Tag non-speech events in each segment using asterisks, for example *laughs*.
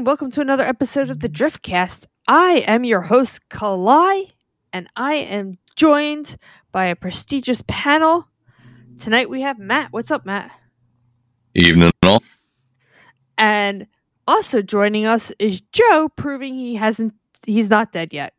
and welcome to another episode of the Driftcast. I am your host, Kalai, and I am joined by a prestigious panel. Tonight we have Matt. What's up, Matt? Evening all. And also joining us is Joe, proving he hasn't he's not dead yet.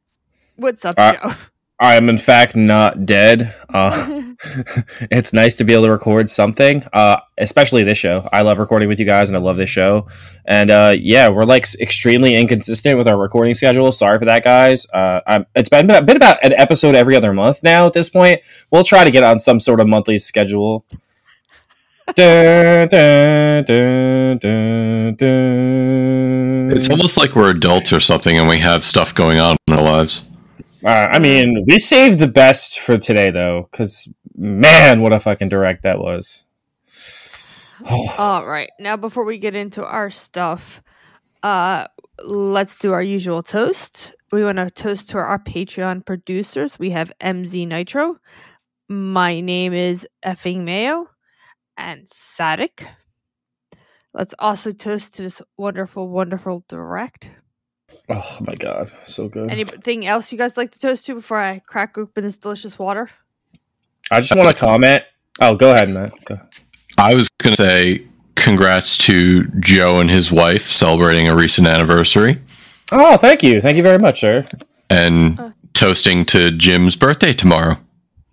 What's up, Uh, Joe? I am in fact not dead. Uh, *laughs* *laughs* it's nice to be able to record something, uh, especially this show. I love recording with you guys, and I love this show. And uh, yeah, we're like extremely inconsistent with our recording schedule. Sorry for that, guys. Uh, I'm, it's been a bit about an episode every other month now. At this point, we'll try to get on some sort of monthly schedule. *laughs* Dun, dun, dun, dun, dun. It's almost like we're adults or something and we have stuff going on in our lives. I mean, we saved the best for today, though, because man, what a fucking direct that was. *sighs* All right. Now before we get into our stuff, uh let's do our usual toast. We want to toast to our Patreon producers. We have MZ Nitro. My name is effing Mayo and Sadik. Let's also toast to this wonderful, wonderful direct. Oh my god, so good. Anything else you guys like to toast to before I crack open this delicious water? I just want to comment. Oh, go ahead, Matt. Go. I was going to say congrats to Joe and his wife celebrating a recent anniversary Oh, thank you, thank you very much, sir. and Uh. toasting to Jim's birthday tomorrow.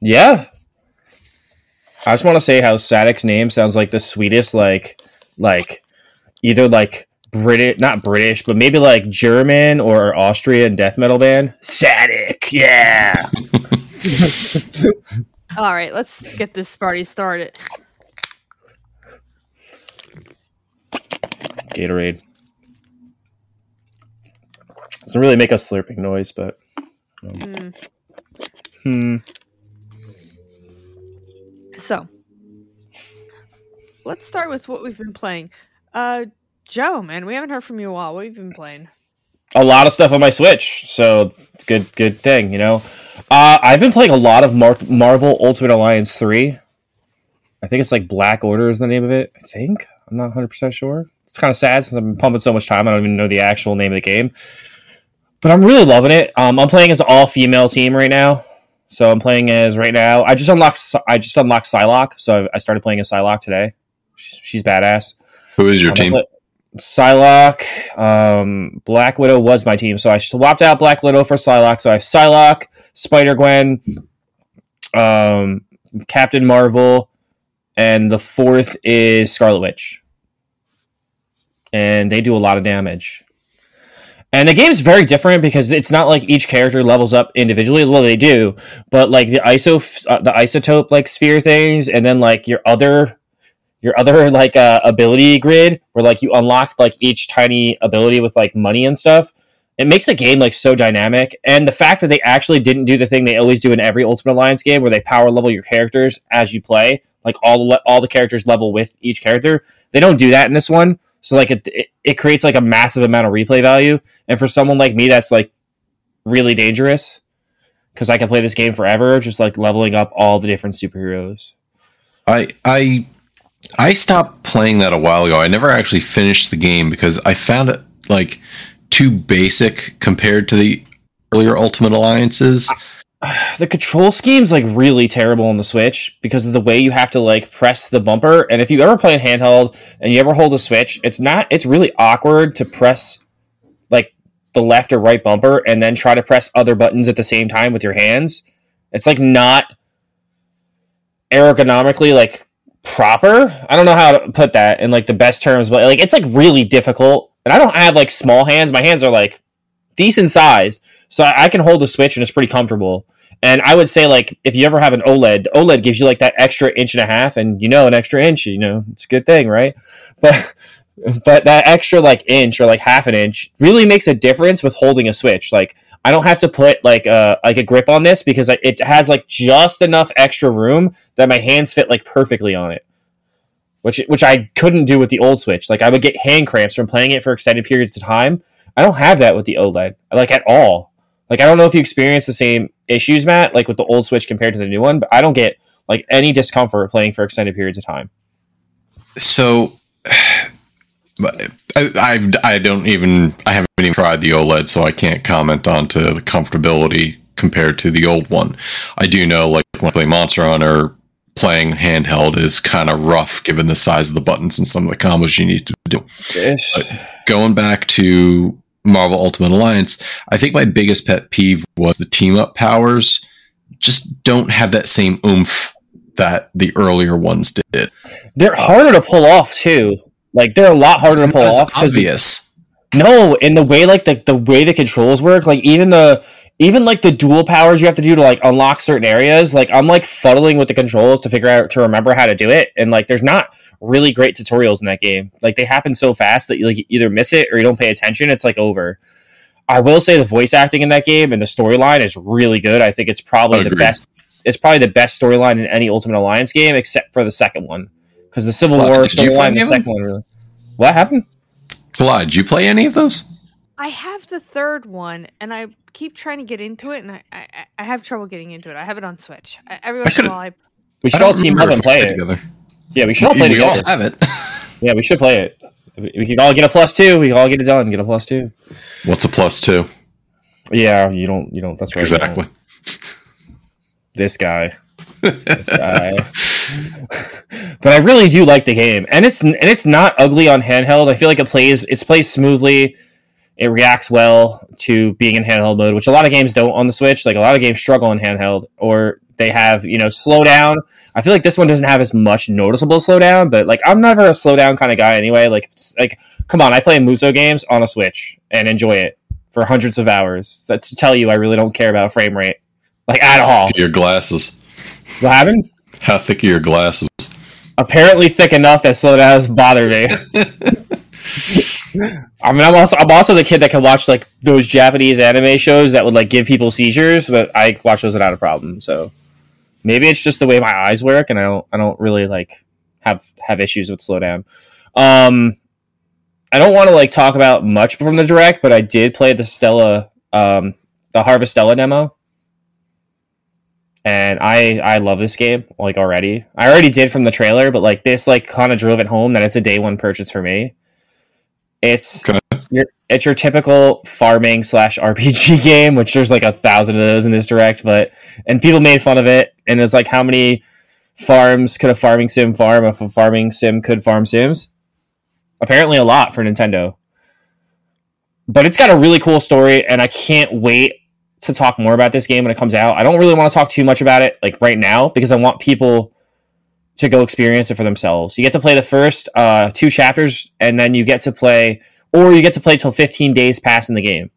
Yeah. I just want to say how Sadik's name sounds like the sweetest, like, like, either like British, not British, but maybe like German or Austrian death metal band. Sadik, yeah. *laughs* All right, let's get this party started. Gatorade. Doesn't really make a slurping noise, but Mm. hmm. So, let's start with what we've been playing. Uh, Joe, man, we haven't heard from you in a while. What have you been playing? a lot of stuff on my Switch, so it's good good thing, you know. Uh, I've been playing a lot of Mar- Marvel Ultimate Alliance three. I think it's like Black Order is the name of it. I think I'm not 100 percent sure. It's kind of sad since I've been pumping so much time. I don't even know the actual name of the game, but I'm really loving it. Um, I'm playing as an all female team right now, so I'm playing as right now. I just unlocked I just unlocked Psylocke, so I started playing as Psylocke today. She's, she's badass. Who is your Um, team? Play- Psylocke, um, Black Widow was my team, so I swapped out Black Widow for Psylocke. So I have Psylocke, Spider Gwen, um, Captain Marvel, and the fourth is Scarlet Witch, and they do a lot of damage. And the game's very different because it's not like each character levels up individually. Well, they do, but like the iso uh, the isotope like sphere things, and then like your other your other *laughs* like uh, ability grid where like you unlock like each tiny ability with like money and stuff it makes the game like so dynamic. And the fact that they actually didn't do the thing they always do in every ultimate alliance game where they power level your characters as you play like all the all the characters level with each character they don't do that in this one. So like it, it it creates like a massive amount of replay value. And for someone like me that's like really dangerous because i can play this game forever just like leveling up all the different superheroes. I I I stopped playing that a while ago. I never actually finished the game because I found it like too basic compared to the earlier Ultimate Alliances. the control scheme's like really terrible on the Switch because of the way you have to like press the bumper. And if you ever play in handheld and you ever hold a Switch, it's not it's really awkward to press like the left or right bumper and then try to press other buttons at the same time with your hands. It's like not ergonomically like proper. I don't know how to put that in like the best terms, but like it's like really difficult. And I don't have like small hands. My hands are like decent size. So I I can hold the Switch and it's pretty comfortable. And I would say like if you ever have an OLED, OLED gives you like that extra inch and a half, and you know an extra inch, you know it's a good thing, right? *laughs* But but that extra like inch or like half an inch really makes a difference with holding a Switch. Like I don't have to put like a like a grip on this because I- it has like just enough extra room that my hands fit like perfectly on it. Which which I couldn't do with the old Switch. Like I would get hand cramps from playing it for extended periods of time. I don't have that with the OLED, like at all. Like I don't know if you experience the same issues, Matt, like with the old Switch compared to the new one, but I don't get like any discomfort playing for extended periods of time. So I, I, I don't even I haven't even tried the OLED, so I can't comment on to the comfortability compared to the old one. I do know, like when I play Monster Hunter, playing handheld is kind of rough given the size of the buttons and some of the combos you need to do. Going back to Marvel Ultimate Alliance, I think my biggest pet peeve was the team up powers just don't have that same oomph that the earlier ones did. They're harder to pull off too. Like they're a lot harder to pull off. That's off. obvious. No, in the way like the the way the controls work, like even the even like the dual powers you have to do to like unlock certain areas, like I'm like fuddling with the controls to figure out to remember how to do it, and like there's not really great tutorials in that game. Like they happen so fast that you like either miss it or you don't pay attention. It's like over. I will say the voice acting in that game and the storyline is really good. I think it's probably the best. It's probably the best storyline in any Ultimate Alliance game, except for the second one, because the Civil Well, War did you play storyline, any the of them? second one. Really, what happened? Kalai, did you play any of those? I have the third one, and I keep trying to get into it, and I, I, I have trouble getting into it. I have it on Switch. I, every once in a should've- while, I, We should I all team up and play it. together. Yeah, we should all play we together. all have it. *laughs* Yeah, we should play it. We we can all get a plus two. We can all get it done. Get a plus two. What's a plus two? Yeah, you don't. You don't. That's right. Exactly. This guy. *laughs* This guy. *laughs* but I really do like the game, and it's and it's not ugly on handheld. I feel like it plays. It plays smoothly. It reacts well to being in handheld mode, which a lot of games don't on the Switch. Like a lot of games struggle in handheld, or they have you know slowdown. I feel like this one doesn't have as much noticeable slowdown, but like I'm never a slowdown kind of guy anyway. Like it's, like come on, I play Musou games on a Switch and enjoy it for hundreds of hours. That's to tell you I really don't care about frame rate, like at all. Your glasses. What happened? How thick are your glasses? Apparently thick enough that slowdown doesn't bother me. *laughs* I mean, I'm also I'm also the kid that can watch like those Japanese anime shows that would like give people seizures, but I watch those without a problem. So maybe it's just the way my eyes work, and I don't I don't really like have have issues with slowdown. Um, I don't want to like talk about much from the direct, but I did play the Stella, um, the Harvestella demo, and I I love this game like already. I already did from the trailer, but like this like kind of drove it home that it's a day one purchase for me. It's Okay. your it's your typical farming slash RPG *laughs* game, which there's like a thousand of those in this direct, but and people made fun of it, and it's like how many farms could a farming sim farm if a farming sim could farm sims? Apparently a lot for Nintendo. But it's got a really cool story, and I can't wait to talk more about this game when it comes out. I don't really want to talk too much about it like right now because I want people to go experience it for themselves. You get to play the first uh, two chapters, and then you get to play, or you get to play till 15 days pass in the game.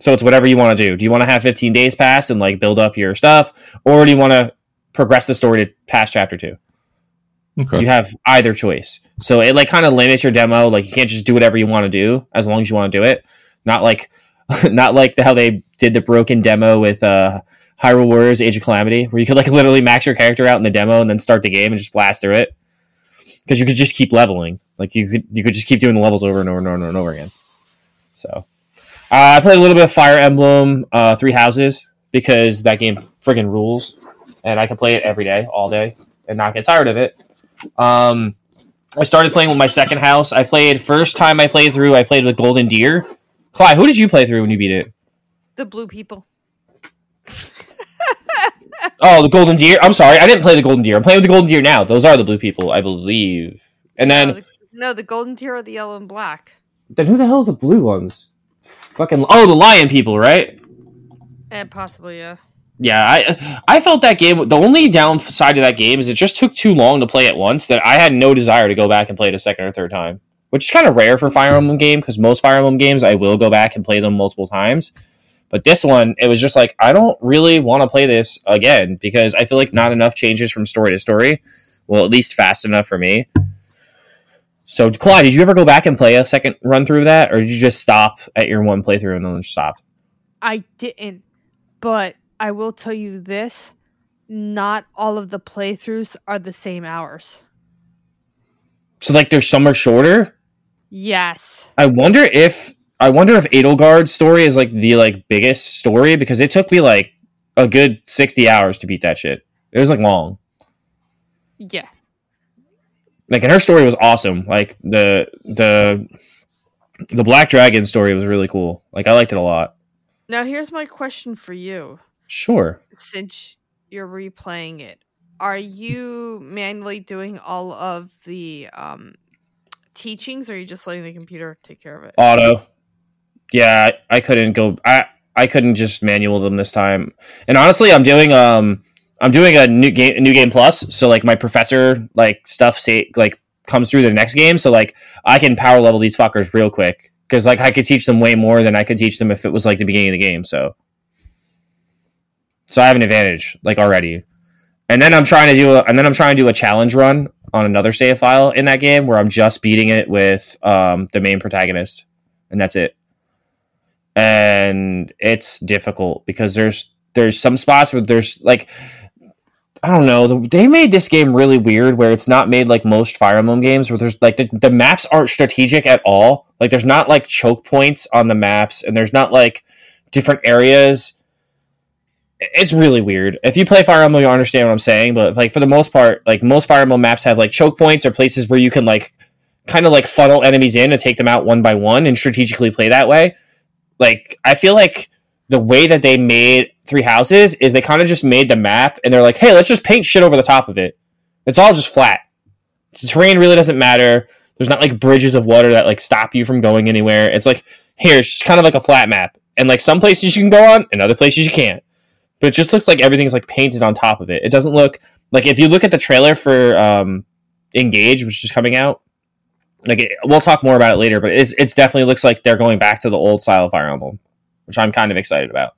So it's whatever you want to do. Do you want to have 15 days pass and like build up your stuff, or do you want to progress the story to past chapter two? Okay. You have either choice. So it like kind of limits your demo. Like you can't just do whatever you want to do as long as you want to do it. Not like *laughs* not like the, how they did the broken demo with uh Hyrule Warriors Age of Calamity, where you could like literally max your character out in the demo and then start the game and just blast through it. Because you could just keep leveling. Like you could you could just keep doing the levels over and over and over and over again. So uh, I played a little bit of Fire Emblem uh, Three Houses because that game friggin' rules. And I can play it every day, all day, and not get tired of it. Um, I started playing with my second house. I played first time I played through. I played with Golden Deer. Kalai, who did you play through when you beat it? the blue people. *laughs* Oh, the Golden Deer. I'm sorry, I didn't play the Golden Deer. I'm playing with the Golden Deer now. Those are the blue people, I believe. And no, then, the, no, the golden deer or the yellow and black. then who the hell are the blue ones? Fucking oh, the Lion people, right? And possibly, yeah. Yeah, I I felt that game. The only downside to that game is it just took too long to play at once. That I had no desire to go back and play it a second or third time, which is kind of rare for Fire Emblem game because most Fire Emblem games I will go back and play them multiple times. But this one, it was just like I don't really want to play this again because I feel like not enough changes from story to story. Well, at least fast enough for me. So, Kalai, did you ever go back and play a second run through of that, or did you just stop at your one playthrough and then just stopped? I didn't, but I will tell you this: not all of the playthroughs are the same hours. So, like, there's some are shorter. Yes. I wonder if I wonder if Edelgard's story is like the like biggest story because it took me like a good sixty hours to beat that shit. It was like long. Yeah. Like, and her story was awesome. Like the the the Black Dragon story was really cool. Like, I liked it a lot. Now, here's my question for you. Sure. Since you're replaying it, are you manually doing all of the um, teachings, or are you just letting the computer take care of it? Auto. Yeah, I, couldn't go. I I couldn't just manual them this time. And honestly, I'm doing um I'm doing a new game, new game plus. So like my professor like stuff say like comes through the next game. So like I can power level these fuckers real quick because like I could teach them way more than I could teach them if it was like the beginning of the game. So so I have an advantage like already. And then I'm trying to do a, and then I'm trying to do a challenge run on another save file in that game where I'm just beating it with um, the main protagonist, and that's it. And it's difficult because there's there's some spots where there's like I don't know. They made this game really weird where it's not made like most Fire Emblem games where there's like the, the maps aren't strategic at all. Like there's not like choke points on the maps and there's not like different areas. It's really weird. If you play Fire Emblem, you understand what I'm saying. But like for the most part, like most Fire Emblem maps have like choke points or places where you can like kind of like funnel enemies in and take them out one by one and strategically play that way. Like I feel like the way that they made Three Houses is they kind of just made the map and they're like, hey, let's just paint shit over the top of it. It's all just flat. The terrain really doesn't matter. There's not like bridges of water that like stop you from going anywhere. It's like here, it's just kind of like a flat map. And like some places you can go on and other places you can't. But it just looks like everything's like painted on top of it. It doesn't look like if you look at the trailer for um Engage, which is coming out, like it, we'll talk more about it later, but it's it's definitely looks like they're going back to the old style of Fire Emblem which I'm kind of excited about.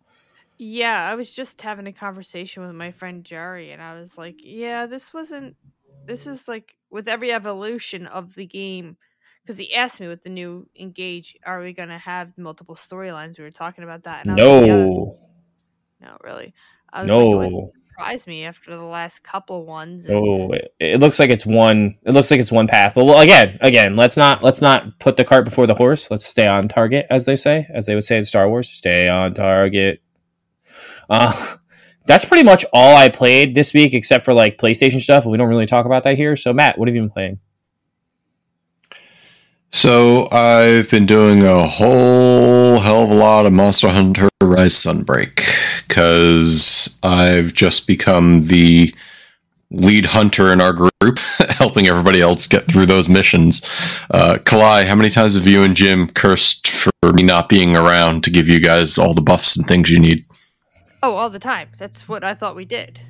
Yeah, I was just having a conversation with my friend Jerry, and I was like, "Yeah, this wasn't. This is like with every evolution of the game." Because he asked me with the new Engage, are we going to have multiple storylines? We were talking about that. And no, like, yeah. No, really. no. Like, surprised me after the last couple ones. And... Oh, it, it, looks like it's one. It looks like it's one path. But well, again, again, let's not let's not put the cart before the horse. Let's stay on target, as they say, as they would say in Star Wars. Stay on target. Uh, that's pretty much all I played this week, except for like PlayStation stuff. We don't really talk about that here. So, Matt, what have you been playing? So I've been doing a whole hell of a lot of Monster Hunter Rise Sunbreak because I've just become the lead hunter in our group, *laughs* helping everybody else get through those missions. Uh, Kalai, how many times have you and Jim cursed for me not being around to give you guys all the buffs and things you need? Oh, all the time. That's what I thought we did.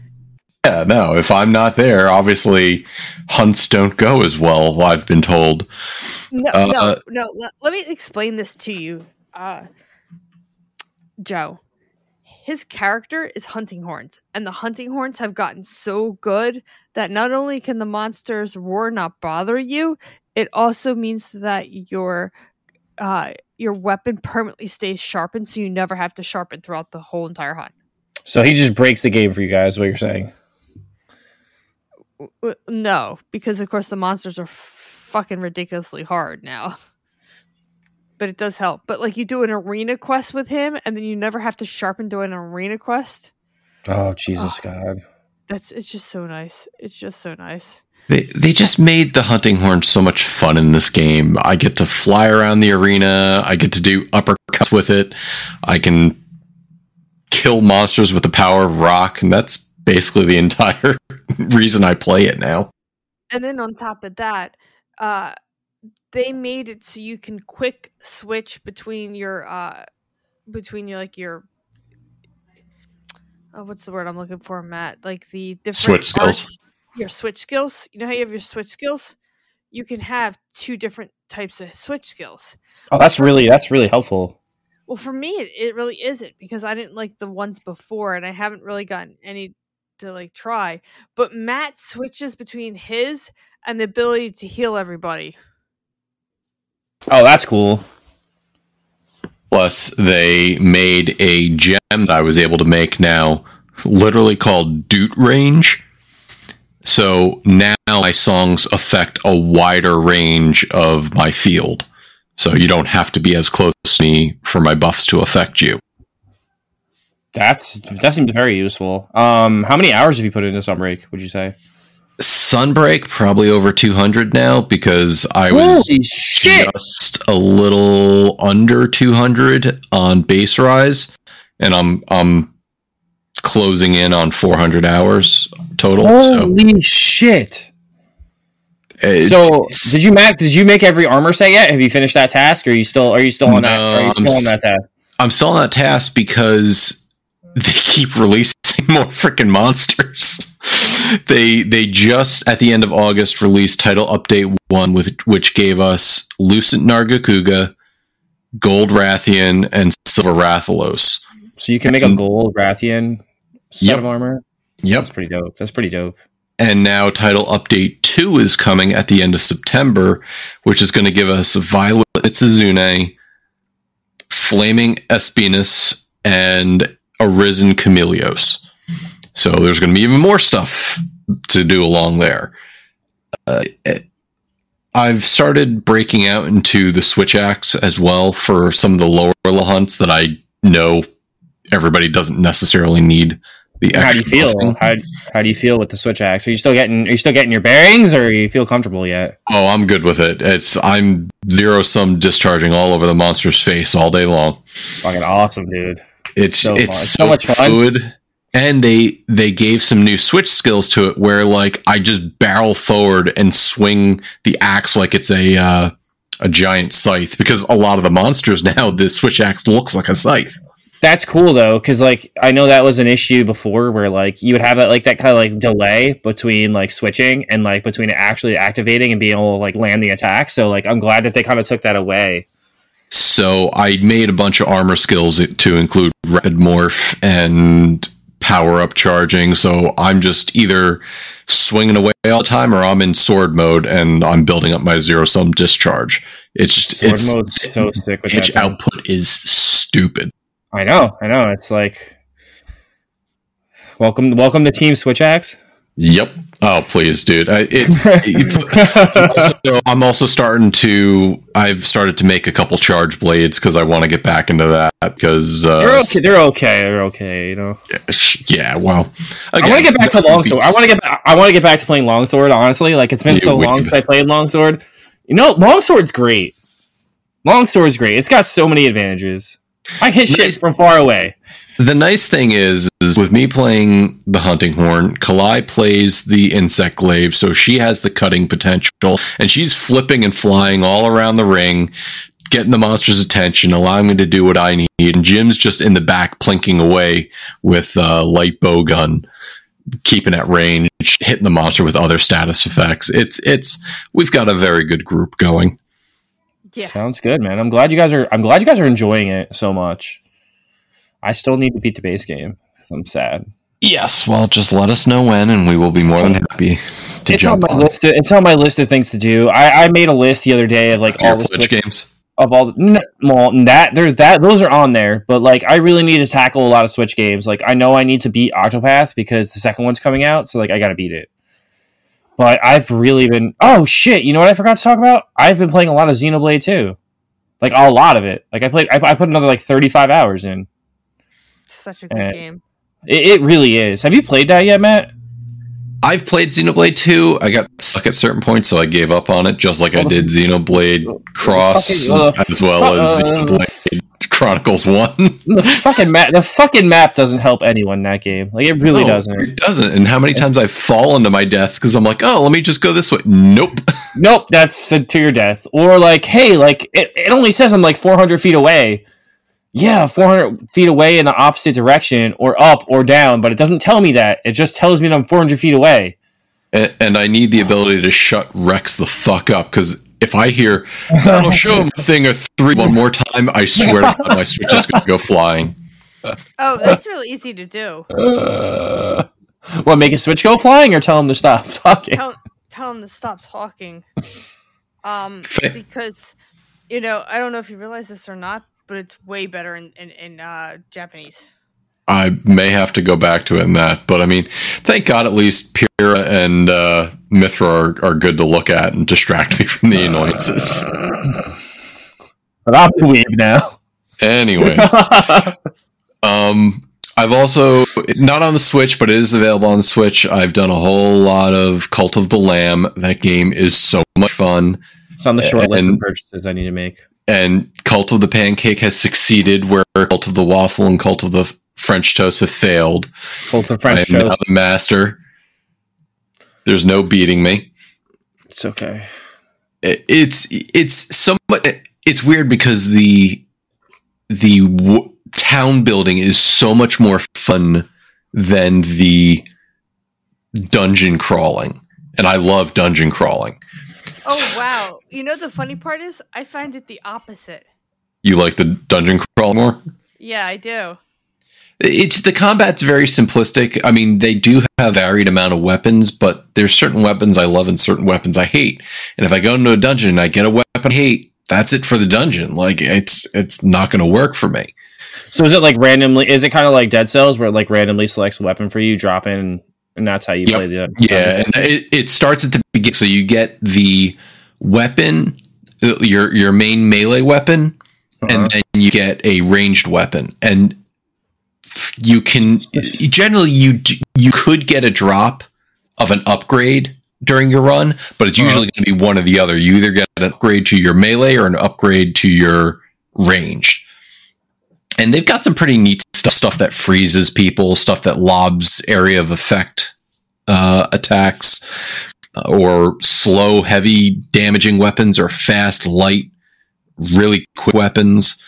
Yeah, no, if I'm not there, obviously hunts don't go as well, I've been told. No, uh, no, no. Let, let, me explain this to you, uh, Joe. His character is hunting horns, and the hunting horns have gotten so good that not only can the monster's roar not bother you, it also means that your uh, your weapon permanently stays sharpened, so you never have to sharpen throughout the whole entire hunt. So he just breaks the game for you guys. What you're saying? No, because of course the monsters are fucking ridiculously hard now. *laughs* But it does help. But like you do an arena quest with him, and then you never have to sharpen to an arena quest. Oh Jesus oh, God! That's it's just so nice. It's just so nice. They they just made the hunting horn so much fun in this game. I get to fly around the arena. I get to do uppercuts with it. I can kill monsters with the power of rock, and that's basically the entire *laughs* reason I play it now. And then on top of that, uh, they made it so you can quick switch between your uh, between your like your oh, what's the word I'm looking for, Matt? Like the different switch skills. Your switch skills. You know how you have your switch skills. You can have two different types of switch skills. Oh, that's really that's really helpful. Well, for me, it, it really isn't because I didn't like the ones before, and I haven't really gotten any to like try. But Matt switches between his and the ability to heal everybody. Oh, that's cool. Plus, they made a gem that I was able to make now, literally called Doot Range. So now my songs affect a wider range of my field. So you don't have to be as close to me for my buffs to affect you. That's that seems very useful. Um, how many hours have you put into Sunbreak? Would you say? Sunbreak probably over 200 now because I was shit! just a little under 200 on base rise and I'm I'm closing in on 400 hours total. Holy shit! so So did you make did you make every armor set yet? Have you finished that task? Or are you still are you still on that? No, Are you I'm still on st- that task? I'm still on that task because they keep releasing *laughs* more freaking monsters. they they just at the end of August released title update one with which gave us Lucent Nargacuga, Gold Rathian, and Silver Rathalos. So you can make a gold Rathian set Yep. of armor. Yep. That's pretty dope. That's pretty dope. And now title update two is coming at the end of September, which is going to give us Violet Mizutsune, Flaming Espinas, and Arisen Chameleos. So there's going to be even more stuff to do along there. Uh, I've started breaking out into the switch axe as well for some of the lower hunts that I know everybody doesn't necessarily need. The How do you feel? buffing. How, how do you feel with the switch axe? Are you still getting are you still getting your bearings or you feel comfortable yet? Oh, I'm good with it. It's I'm zero sum discharging all over the monster's face all day long. Fucking awesome, dude. It's So it's so, So much fun. fluid. And they they gave some new switch skills to it where like I just barrel forward and swing the axe like it's a uh, a giant scythe because a lot of the monsters *laughs* now the switch axe looks like a scythe. That's cool though, because like I know that was an issue before where like you would have that like that kind of like delay between like switching and like between actually activating and being able to like land the attack. So like I'm glad that they kind of took that away. So I made a bunch of armor skills to include rapid morph and power up charging. So I'm just either swinging away all the time or I'm in sword mode and I'm building up my zero sum discharge. It's just Sword it's mode's so sick with that. output is stupid. I know, I know. It's like welcome, welcome to Team Switch Axe. Yep. Oh please, dude. I, it's *laughs* also, I'm also starting to. I've started to make a couple charge blades because I want to get back into that because uh, they're okay. They're okay. They're okay. You know. yeah. Well, I want to get back to longsword. I want to get. Back, I want to get back to playing longsword. Honestly, like it's been You so long since I played longsword. You know, longsword's great. Longsword's great. It's got so many advantages. I hit shit from far away. The nice thing is, is with me playing the hunting horn, Kalai plays the insect glaive, so she has the cutting potential, and she's flipping and flying all around the ring, getting the monster's attention, allowing me to do what I need. And Jim's just in the back plinking away with a light bow gun, keeping at range, hitting the monster with other status effects. It's it's we've got a very good group going. Yeah. Sounds good, man. I'm glad you guys are. I'm glad you guys are enjoying it so much. I still need to beat the base game. 'Cause I'm sad. Yes, well, just let us know when, and we will be more than happy to it's on my on. list. Of, it's on my list of things to do. I, I made a list the other day of like Your all the Switch- games. of all the, well that there's that those are on there but like i really need to tackle a lot of switch games like i know i need to beat octopath because the second one's coming out so like i gotta beat it but i've really been oh shit you know what i forgot to talk about i've been playing a lot of xenoblade too like a lot of it like i played i, I put another like 35 hours in Such a good Uh, game. It, it really is have you played that yet matt I've played Xenoblade 2. I got stuck at certain points, so I gave up on it, just like I did Xenoblade Cross, fucking- uh, as well as uh, Xenoblade Chronicles 1. *laughs* the fucking map the fucking map doesn't help anyone in that game like it really No, doesn't It doesn't. And how many times I've fallen to my death because I'm like, oh, let me just go this way. Nope. *laughs* Nope, that's to your death. Or like, hey, like it, it only says I'm like 400 feet away. Yeah, 400 feet away in the opposite direction, or up or down, but it doesn't tell me that. It just tells me that I'm 400 feet away. And, and I need the ability to shut Rex the fuck up because if I hear that'll *laughs* show him a thing of three one more time, I swear to God, my switch is going to go flying. Oh, that's really easy to do. *laughs* what, make a switch go flying or tell him to stop *laughs* talking? Tell tell him to stop talking. Um, because you know, I don't know if you realize this or not, but it's way better in in, in uh, Japanese. I may have to go back to it in that, but I mean, thank God at least Pyra and uh, Mythra are, are good to look at and distract me from the annoyances. But I'll weave now. Anyways, *laughs* um, I've also not on the Switch, but it is available on the Switch. I've done a whole lot of Cult of the Lamb. That game is so much fun. It's on the short list of purchases I need to make. And Cult of the Pancake has succeeded where Cult of the Waffle and Cult of the French Toast have failed. The I French am now toast. the master. There's no beating me. It's okay. It- It's it's somewhat it's weird because the the w- town building is so much more fun than the dungeon crawling, and I love dungeon crawling. Oh *laughs* wow! You know the funny part is, I find it the opposite. You like the dungeon crawl more? Yeah, I do. It's the combat's very simplistic. I mean, they do have varied amount of weapons, but there's certain weapons I love and certain weapons I hate. And if I go into a dungeon and I get a weapon I hate, that's it for the dungeon. Like it's it's not going to work for me. So is it like randomly? Is it kind of like Dead Cells, where it like randomly selects a weapon for you, drop in, and that's how you Yep. play the? Yeah, and it, it starts at the beginning. So you get the weapon, uh, your your main melee weapon, Uh-huh. and then you get a ranged weapon, and you can generally you you could get a drop of an upgrade during your run, but it's Uh-huh. usually going to be one or the other. You either get an upgrade to your melee or an upgrade to your ranged. And they've got some pretty neat stuff, stuff that freezes people, stuff that lobs area of effect uh, attacks, uh, or slow, heavy, damaging weapons, or fast, light, really quick weapons.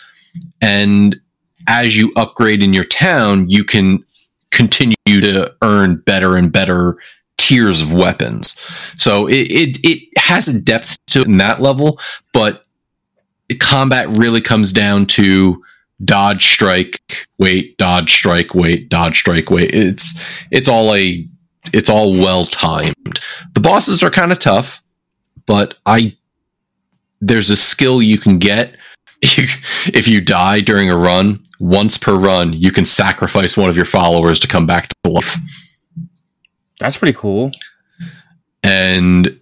And as you upgrade in your town, you can continue to earn better and better tiers of weapons. So it, it, it has a depth to it in that level, but combat really comes down to dodge, strike, wait, dodge, strike, wait, dodge, strike, wait. It's it's all a it's all well timed. The bosses are kind of tough, but I there's a skill you can get *laughs* if you die during a run. Once per run, you can sacrifice one of your followers to come back to life. That's pretty cool. And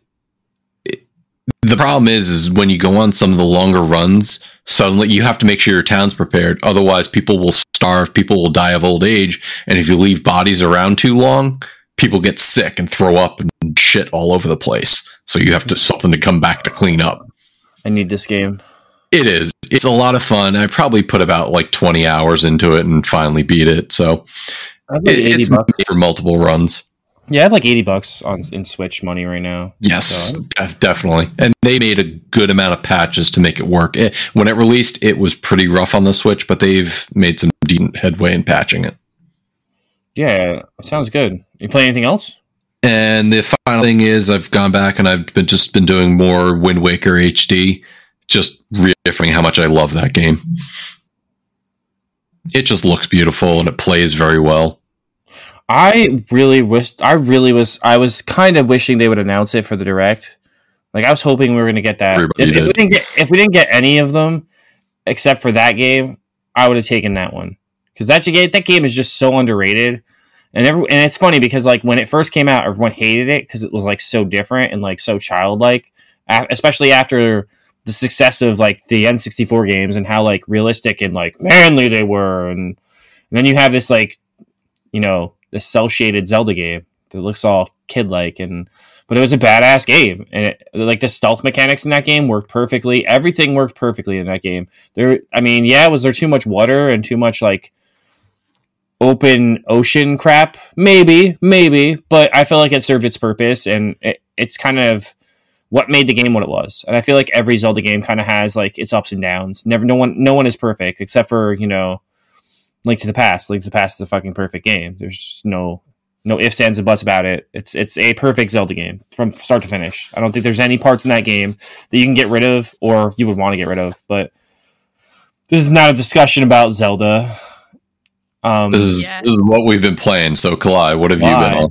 the problem is, is when you go on some of the longer runs, suddenly you have to make sure your town's prepared. Otherwise, people will starve, people will die of old age, and if you leave bodies around too long, people get sick and throw up and shit all over the place. So you have to something to come back to clean up. I need this game. It is. It's a lot of fun. I probably put about like 20 hours into it and finally beat it. So I have like it, it's bucks. for multiple runs. Yeah, I have like eighty bucks on in Switch money right now. Yes, So- def- definitely. And they made a good amount of patches to make it work. It, when it released, it was pretty rough on the Switch, but they've made some decent headway in patching it. Yeah, it sounds good. You play anything else? And the final thing is, I've gone back and I've been just been doing more Wind Waker HD, just reaffirming how much I love that game. It just looks beautiful and it plays very well. I really wish. I really was. I was kind of wishing they would announce it for the direct. Like I was hoping we were going to get that. If, if we did. didn't get, if we didn't get any of them, except for that game, I would have taken that one because that that game is just so underrated. And every, and it's funny because like when it first came out, everyone hated it because it was like so different and like so childlike, a- especially after the success of like the N64 games and how like realistic and like manly they were, and, and then you have this like, you know, this cell shaded Zelda game that looks all kid like and but it was a badass game. And it, like the stealth mechanics in that game worked perfectly. Everything worked perfectly in that game. There i mean yeah was there too much water and too much like open ocean crap? Maybe maybe but i feel like it served its purpose and it, it's kind of what made the game what it was. And i feel like every zelda game kind of has like its ups and downs. Never no one no one is perfect except for you know link to the past. Link to the past is a fucking perfect game. There's no no ifs ands and buts about it. It's it's a perfect zelda game from start to finish. I don't think there's any parts in that game that you can get rid of or you would want to get rid of but this is not a discussion about zelda. Um This is Yeah. this is what we've been playing. So, Kalai, what have you been on?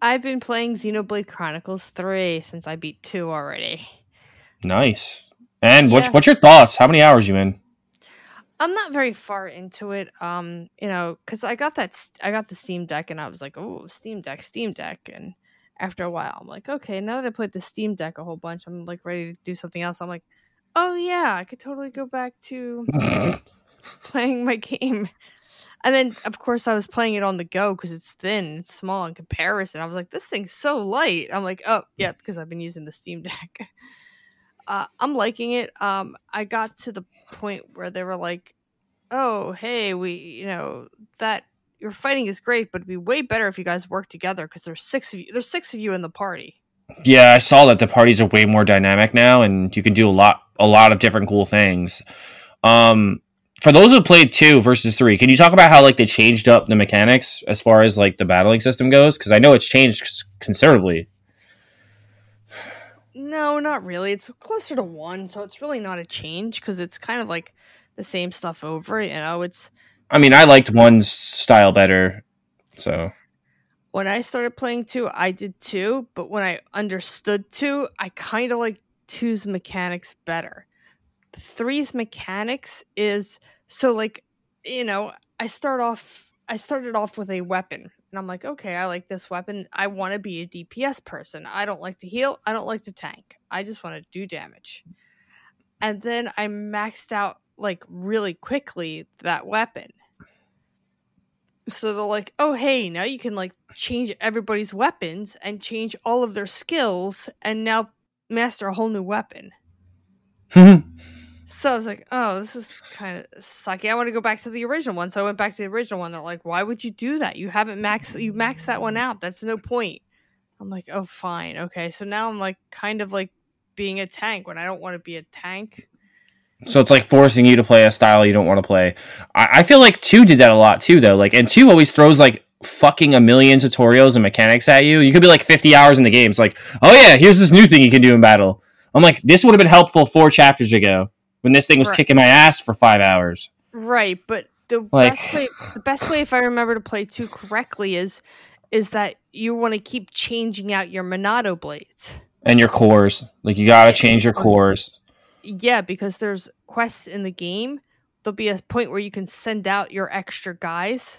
I've been playing Xenoblade Chronicles 3 since I beat 2 already. nice. And what's what's your thoughts? How many hours you in I'm not very far into it, um, you know, because I got that, st- I got the Steam Deck, and I was like, oh, Steam Deck, Steam Deck, and after a while, I'm like, okay, now that I played the Steam Deck a whole bunch, I'm like ready to do something else. I'm like, oh yeah, I could totally go back to *laughs* playing my *laughs* game. And then, of course, I was playing it on the go because it's thin, it's small in comparison. I was like, this thing's so light. I'm like, oh, yeah, because I've been using the Steam Deck. *laughs* Uh, I'm liking it. Um, I got to the point where they were like, oh, hey, we, you know, that your fighting is great, but it'd be way better if you guys work together because there's six of you. There's six of you in the party. Yeah, I saw that the parties are way more dynamic now, and you can do a lot, a lot of different cool things. Um, for those who played two versus three, can you talk about how like they changed up the mechanics as far as like the battling system goes? Because I know it's changed considerably. No, not really. It's closer to one, so it's really not a change because it's kind of like the same stuff over. You know, it's. I mean, I liked one's style better, so. When I started playing two, I did two, but when I understood two, I kind of like two's mechanics better. Three's mechanics is so like, you know, I start off I started off with a weapon and I'm like, okay, I like this weapon. I want to be a DPS person. I don't like to heal. I don't like to tank. I just want to do damage. And then I maxed out like really quickly that weapon. So they're like, oh, hey, now you can like change everybody's weapons and change all of their skills and now master a whole new weapon. *laughs* So I was like, oh, this is kind of sucky. I want to go back to the original one. So I went back to the original one. They're like, why would you do that? You haven't maxed you maxed that one out. That's no point. I'm like, oh fine. Okay. So now I'm like kind of like being a tank when I don't want to be a tank. So it's like forcing you to play a style you don't want to play. I, I feel like two did that a lot too though. Like and two always throws like fucking a million tutorials and mechanics at you. You could be like 50 hours in the game. It's like, oh yeah, here's this new thing you can do in battle. I'm like, this would have been helpful four chapters ago when this thing was right. kicking my ass for five hours. Right, but the like, best way, the best way, if I remember to play two correctly, is is that you want to keep changing out your Monado blades and your cores. Like you got to change your cores. Yeah, because there's quests in the game. There'll be a point where you can send out your extra guys.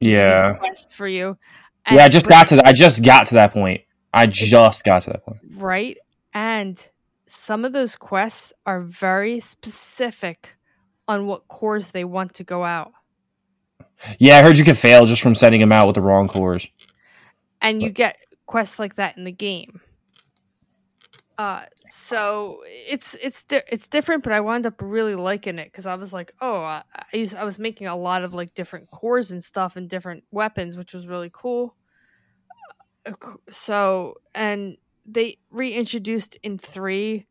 yeah, quest for you. And yeah, I just got to. That. I just got to that point. I just got to that point. Right, and some of those quests are very specific on what cores they want to go out. Yeah, I heard you can fail just from sending them out with the wrong cores. And you get quests like that in the game. Uh, so it's it's di- it's different, but I wound up really liking it because I was like, oh, I, I, used, I was making a lot of like different cores and stuff and different weapons, which was really cool. Uh, so and they reintroduced in three,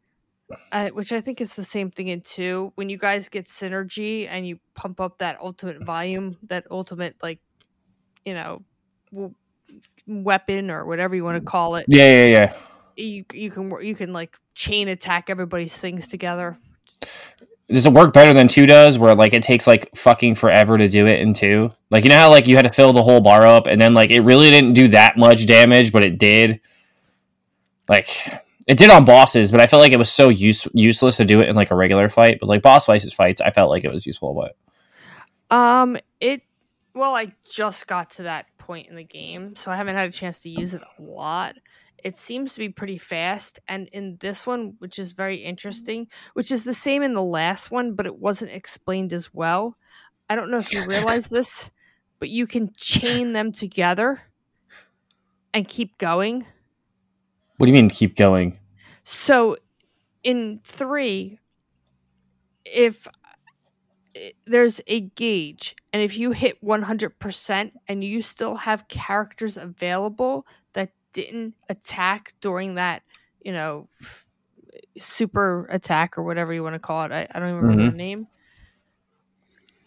uh, which I think is the same thing in two. When you guys get synergy and you pump up that ultimate volume, that ultimate like, you know, w- weapon or whatever you want to call it. Yeah, yeah, yeah. You you can you can like chain attack everybody's things together. Does it work better than two does? Where like it takes like fucking forever to do it in two? Like you know how like you had to fill the whole bar up and then like it really didn't do that much damage, but it did like it did on bosses, but I felt like it was so use- useless to do it in like a regular fight. But like boss fights, fights, I felt like it was useful. But um, it well, I just got to that point in the game, so I haven't had a chance to use it a lot. It seems to be pretty fast, and in this one, which is very interesting, which is the same in the last one, but it wasn't explained as well. I don't know if you realize *laughs* this, but you can chain them together and keep going what do you mean keep going? So in three, if there's a gauge, and if you hit 100% and you still have characters available that didn't attack during that, you know, super attack or whatever you want to call it, I, I don't even remember mm-hmm. the name,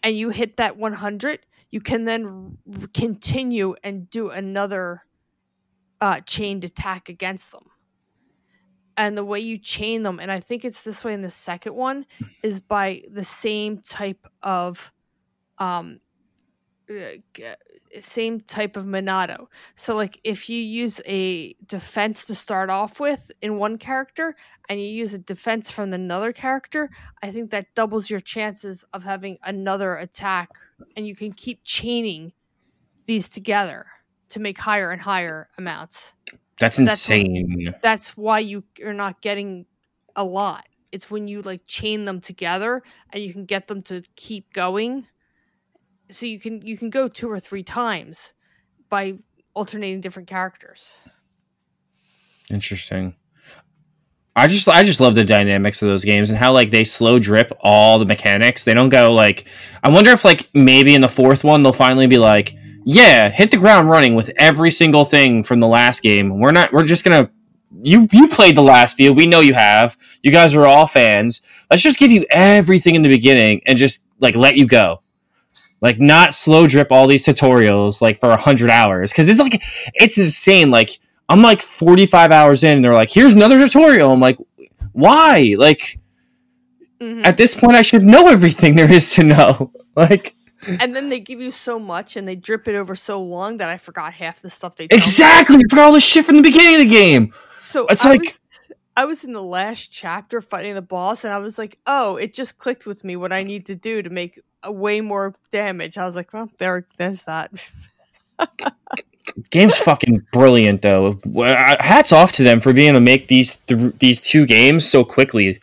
and you hit that 100, you can then continue and do another uh, chained attack against them. And the way you chain them, and I think it's this way in the second one, is by the same type of um uh, same type of monado. So like if you use a defense to start off with in one character and you use a defense from another character, I think that doubles your chances of having another attack and you can keep chaining these together to make higher and higher amounts. That's insane. That's, that's why you are not getting a lot. It's when you like chain them together and you can get them to keep going so you can you can go two or three times by alternating different characters. Interesting. I just I just love the dynamics of those games and how like they slow drip all the mechanics. They don't go like I wonder if like maybe in the fourth one they'll finally be like, yeah, hit the ground running with every single thing from the last game. We're not we're just gonna you you played the last few. We know you have. You guys are all fans. Let's just give you everything in the beginning and just like let you go. Like not slow drip all these tutorials like for a hundred hours because it's like it's insane. Like I'm like 45 hours in, and they're like, "Here's another tutorial." I'm like, "Why?" Like Mhm. at this point, I should know everything there is to know. *laughs* Like and then they give you so much and they drip it over so long that I forgot half the stuff they exactly for all the shit from the beginning of the game. So It's I like- was, I was in the last chapter fighting the boss, and I was like, "Oh, it just clicked with me what I need to do to make way more damage." I was like, "Well, there, there's that." Game's *laughs* fucking brilliant, though. Hats off to them for being able to make these th- these two games so quickly.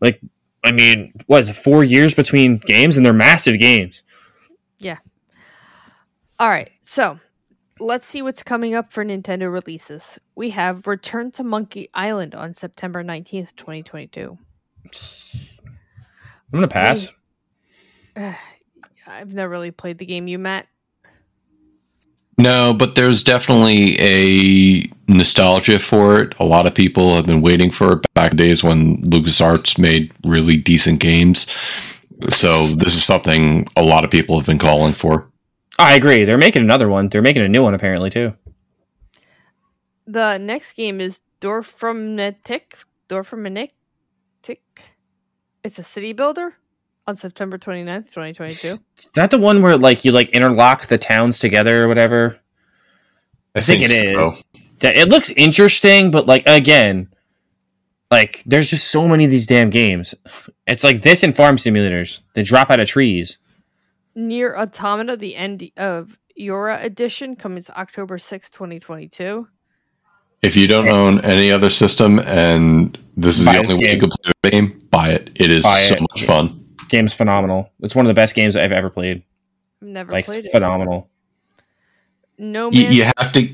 Like, I mean, what is it? Four years between games, and they're massive games. All right, so let's see what's coming up for Nintendo releases. We have Return to Monkey Island on September nineteenth, twenty twenty two. I'm gonna pass. *sighs* I've never really played the game. You, Matt? No, but there's definitely a nostalgia for it. A lot of people have been waiting for it back in days when LucasArts made really decent games. So this is something a lot of people have been calling for. I agree. They're making another one. They're making a new one apparently too. The next game is Dorfromantik. Dorfromantik. It's a city builder on September 29th, 2022. Is that the one where like you like interlock the towns together or whatever? I, think it so. is. That it looks interesting, but like again, like there's just so many of these damn games. It's like this in farm simulators. They drop out of trees. Nier Automata, the end of YoRHa edition comes October 6th, 2022. If you don't own any other system and this is Buy the only way you can play the game, buy it. It is Buy so it. much fun. Game's phenomenal. It's one of the best games I've ever played. I've never Like played it. phenomenal. No You, you have to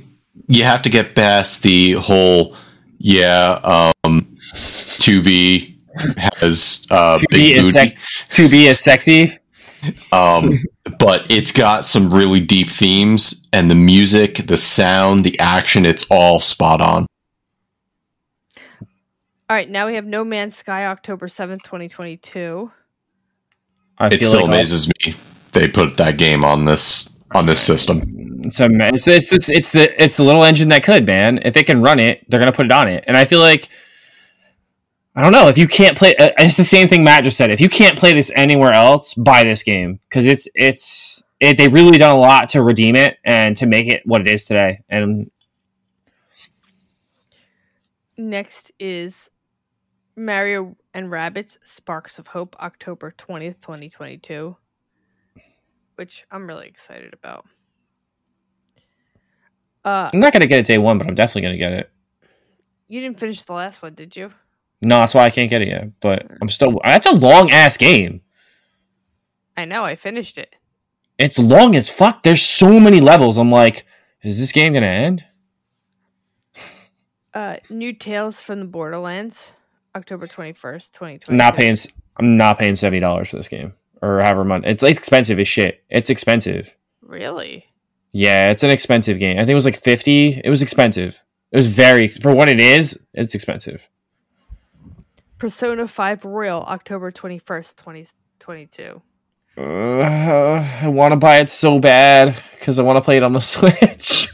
you have to get past the whole yeah um 2B has uh 2B big booty. sec- To be as sexy. um *laughs* but it's got some really deep themes and the music the sound the action it's all spot on All right, now we have No Man's Sky, October 7th, 2022. I it feel still like amazes me they put that game on this on this system It's, a, it's, it's, it's, it's the it's the little engine that could, man. If they can run it, they're gonna put it on it. And I feel like I don't know if you can't play. uh, It's the same thing Matt just said. If you can't play this anywhere else, buy this game because it's it's it, they really done a lot to redeem it and to make it what it is today. And Next is Mario and Rabbids Sparks of Hope, October 20th, 2022, which I'm really excited about. Uh, I'm not gonna get it day one, but I'm definitely gonna get it. you didn't finish the last one, did you? No, that's why I can't get it yet. But I'm still. That's a long ass game. I know, I finished it. It's long as fuck. There's so many levels. I'm like, is this game gonna end? Uh, New Tales from the Borderlands, October twenty first, twenty twenty. I'm not paying. I'm not paying seventy dollars for this game or however much. It's expensive as shit. It's expensive. Really? Yeah, it's an expensive game. I think it was like fifty. It was expensive. It was very for what it is. It's expensive. Persona 5 Royal, October 21st, 2022. Uh, I want to buy it so bad because I want to play it on the *laughs* Switch.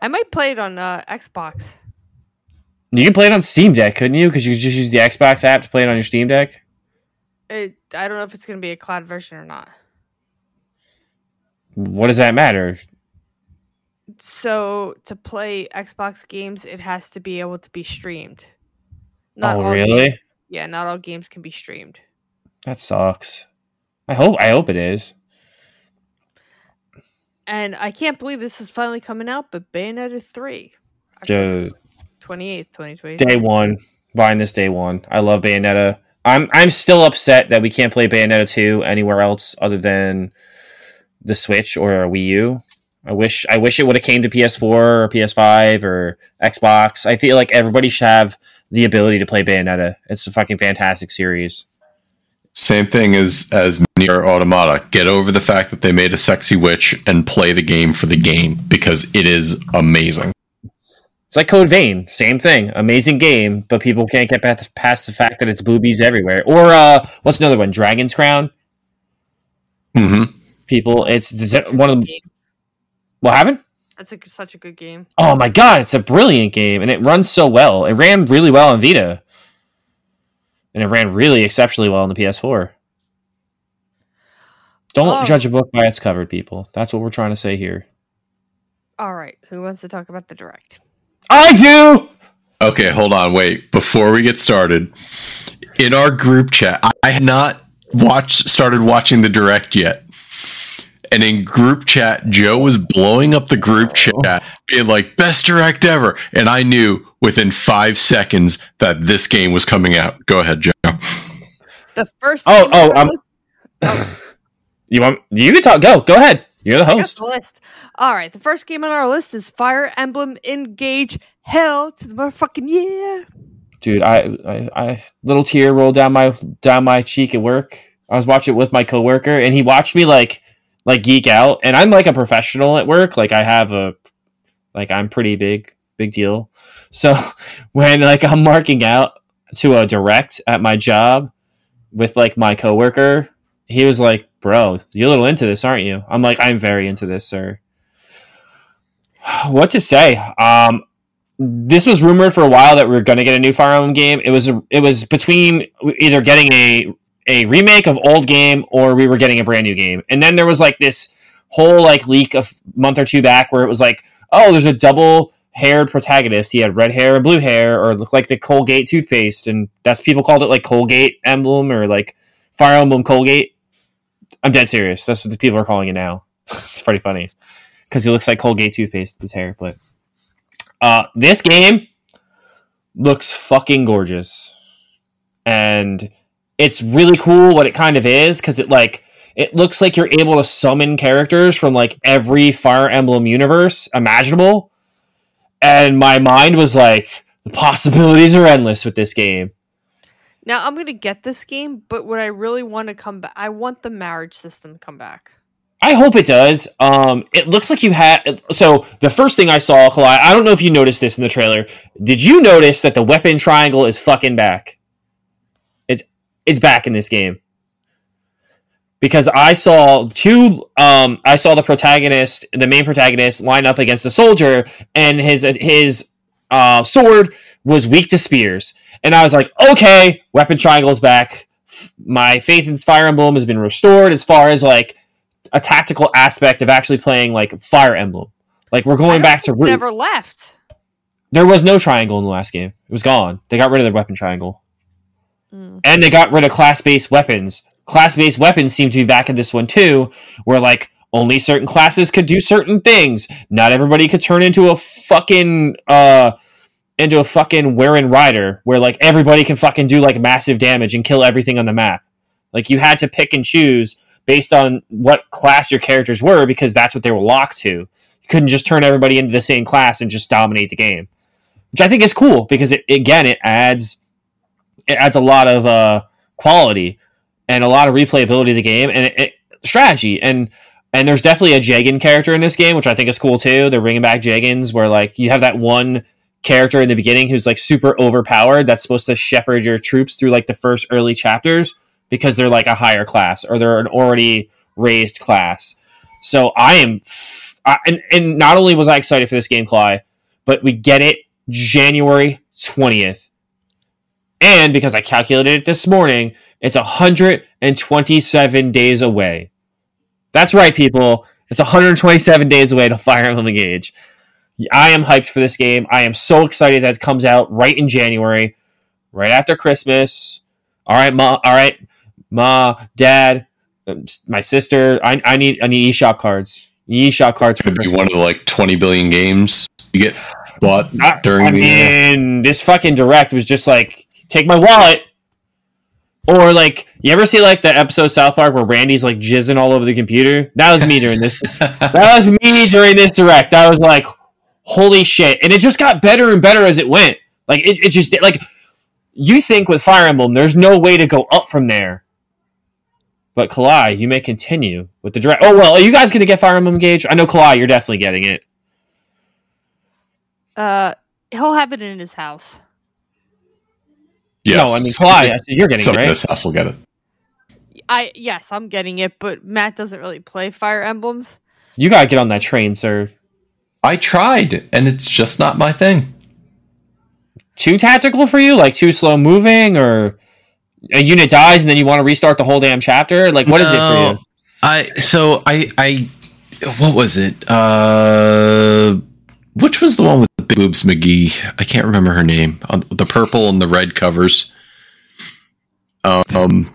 I might play it on uh, Xbox. you can play it on Steam Deck, couldn't you? Because you could just use the Xbox app to play it on your Steam Deck. It, I don't know if it's going to be a cloud version or not. What does that matter? So to play Xbox games, it has to be able to be streamed. Oh, all really? games- yeah, not all games can be streamed. That sucks. I hope. I hope it is. And I can't believe this is finally coming out, but Bayonetta 3, Dude, 28th, 2020. day one. Buying this day one. I love Bayonetta. I'm I'm still upset that we can't play Bayonetta 2 anywhere else other than the Switch or Wii U. I wish I wish it would have came to PS4 or PS5 or Xbox. I feel like everybody should have the ability to play Bayonetta. It's a fucking fantastic series. Same thing as as Nier Automata. Get over the fact that they made a sexy witch and play the game for the game because it is amazing. It's like Code Vein, same thing, amazing game, but people can't get past the fact that it's boobies everywhere. Or uh, what's another one? Dragon's Crown. Mm-hmm. People, it's, it's one of the. What happened? That's a, such a good game. Oh my god, it's a brilliant game, and it runs so well. It ran really well on Vita, and it ran really exceptionally well on the PS4. Don't oh. judge a book by its cover, people. That's what we're trying to say here. All right, who wants to talk about the direct? I do. Okay, hold on, wait. Before we get started, in our group chat, I had not watched started watching the direct yet. And in group chat, Joe was blowing up the group oh. chat, being like, best direct ever. And I knew within five seconds that this game was coming out. Go ahead, Joe. The first Oh, oh, um, *laughs* oh. you want you can talk go. Go ahead. You're the host. The list. All right, the first game on our list is Fire Emblem Engage Hell to the motherfucking yeah. Dude, I, I, I little tear rolled down my down my cheek at work. I was watching it with my coworker, and he watched me like like geek out. And I'm like a professional at work. Like I have a like I'm pretty big big deal. So *laughs* when like I'm marking out to a direct at my job with like my coworker, he was like, "Bro, you're a little into this, aren't you?" I'm like, "I'm very into this, sir." *sighs* what to say? Um, this was rumored for a while that we are going to get a new Fire Emblem game. It was it was between either getting a a remake of old game or we were getting a brand new game. And then there was like this whole like leak a month or two back where it was like, oh, there's a double haired protagonist. He had red hair and blue hair, or looked like the Colgate toothpaste, and that's people called it like Colgate emblem or like Fire Emblem Colgate. I'm dead serious. That's what the people are calling it now. *laughs* it's pretty funny because he looks like Colgate toothpaste with his hair. But uh, this game looks fucking gorgeous, and it's really cool what it kind of is because it like it looks like you're able to summon characters from like every Fire Emblem universe imaginable, and my mind was like the possibilities are endless with this game. Now I'm gonna get this game, but what I really want to come back, I want the marriage system to come back. I hope it does. Um, it looks like you had. So the first thing I saw, Kalai, I don't know if you noticed this in the trailer. Did you notice that the weapon triangle is fucking back? It's back in this game because I saw two. Um, I saw the protagonist, the main protagonist, line up against a soldier, and his his uh, sword was weak to spears, and I was like, okay, weapon triangle is back. My faith in Fire Emblem has been restored as far as like a tactical aspect of actually playing like Fire Emblem. Like we're going back to root. Never left. There was no triangle in the last game. It was gone. They got rid of the weapon triangle, mm. and they got rid of class-based weapons. Class-based weapons seem to be back in this one too, where like only certain classes could do certain things. Not everybody could turn into a fucking uh into a fucking wyvern rider where like everybody can fucking do like massive damage and kill everything on the map. Like you had to pick and choose based on what class your characters were because that's what they were locked to. You couldn't just turn everybody into the same class and just dominate the game, which I think is cool because it again it adds it adds a lot of uh, quality and a lot of replayability to the game and it, it, strategy and and there's definitely a Jagen character in this game, which I think is cool too. They're bringing back Jagens, where like you have that one character in the beginning who's like super overpowered that's supposed to shepherd your troops through like the first early chapters because they're like a higher class or they're an already raised class. So I am, f- I, and and not only was I excited for this game, Kalai, but we get it January twentieth, and because I calculated it this morning, it's hundred and twenty-seven days away. That's right, people. It's 127 days away to Fire Emblem Engage. I am hyped for this game. I am so excited that it comes out right in January, right after Christmas. All right, ma. All right, ma, dad, um, my sister. I, I need I need eShop cards. eShop cards for be one of the like twenty billion games you get bought during I the. Uh, mean, this fucking direct was just like take my wallet. Or like, you ever see like the episode of South Park where Randy's like jizzing all over the computer? That was me during this. *laughs* that was me during this direct. I was like, holy shit! And it just got better and better as it went. Like it, it just like you think with Fire Emblem, there's no way to go up from there. But Kalai, you may continue with the direct. Oh well, are you guys gonna get Fire Emblem Gage? I know Kalai, you're definitely getting it. Uh, he'll have it in his house. Yes. No, I mean Kalai, I said you're getting it, Somebody in right? this house will get it. I yes, I'm getting it, but Matt doesn't really play Fire Emblems. You gotta get on that train, sir. I tried, and it's just not my thing. Too tactical for you? Like too slow moving, or a unit dies and then you want to restart the whole damn chapter? Like what is it for you? I so I I what was it? Uh which was the one with the big boobs McGee? I can't remember her name. The purple and the red covers. Um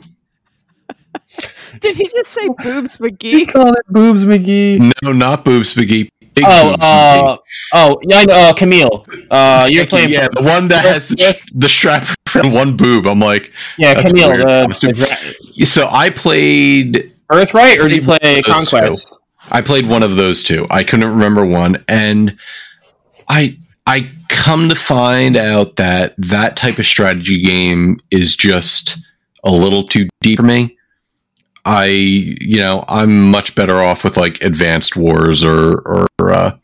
Did he just say boobs *laughs* McGee? call it Boobs McGee. no, not boobs McGee. Big Oh, boobs uh, oh, yeah, I know, uh, Camille. Uh, you're playing, yeah, the one that has the, the strap around one boob. I'm like, yeah, Camille. The, the so I played Birthright, or did you play Those two. Conquest? I played one of those two. I couldn't remember one, and I I come to find out that that type of strategy game is just a little too deep for me. I you know I'm much better off with like Advanced Wars or or uh,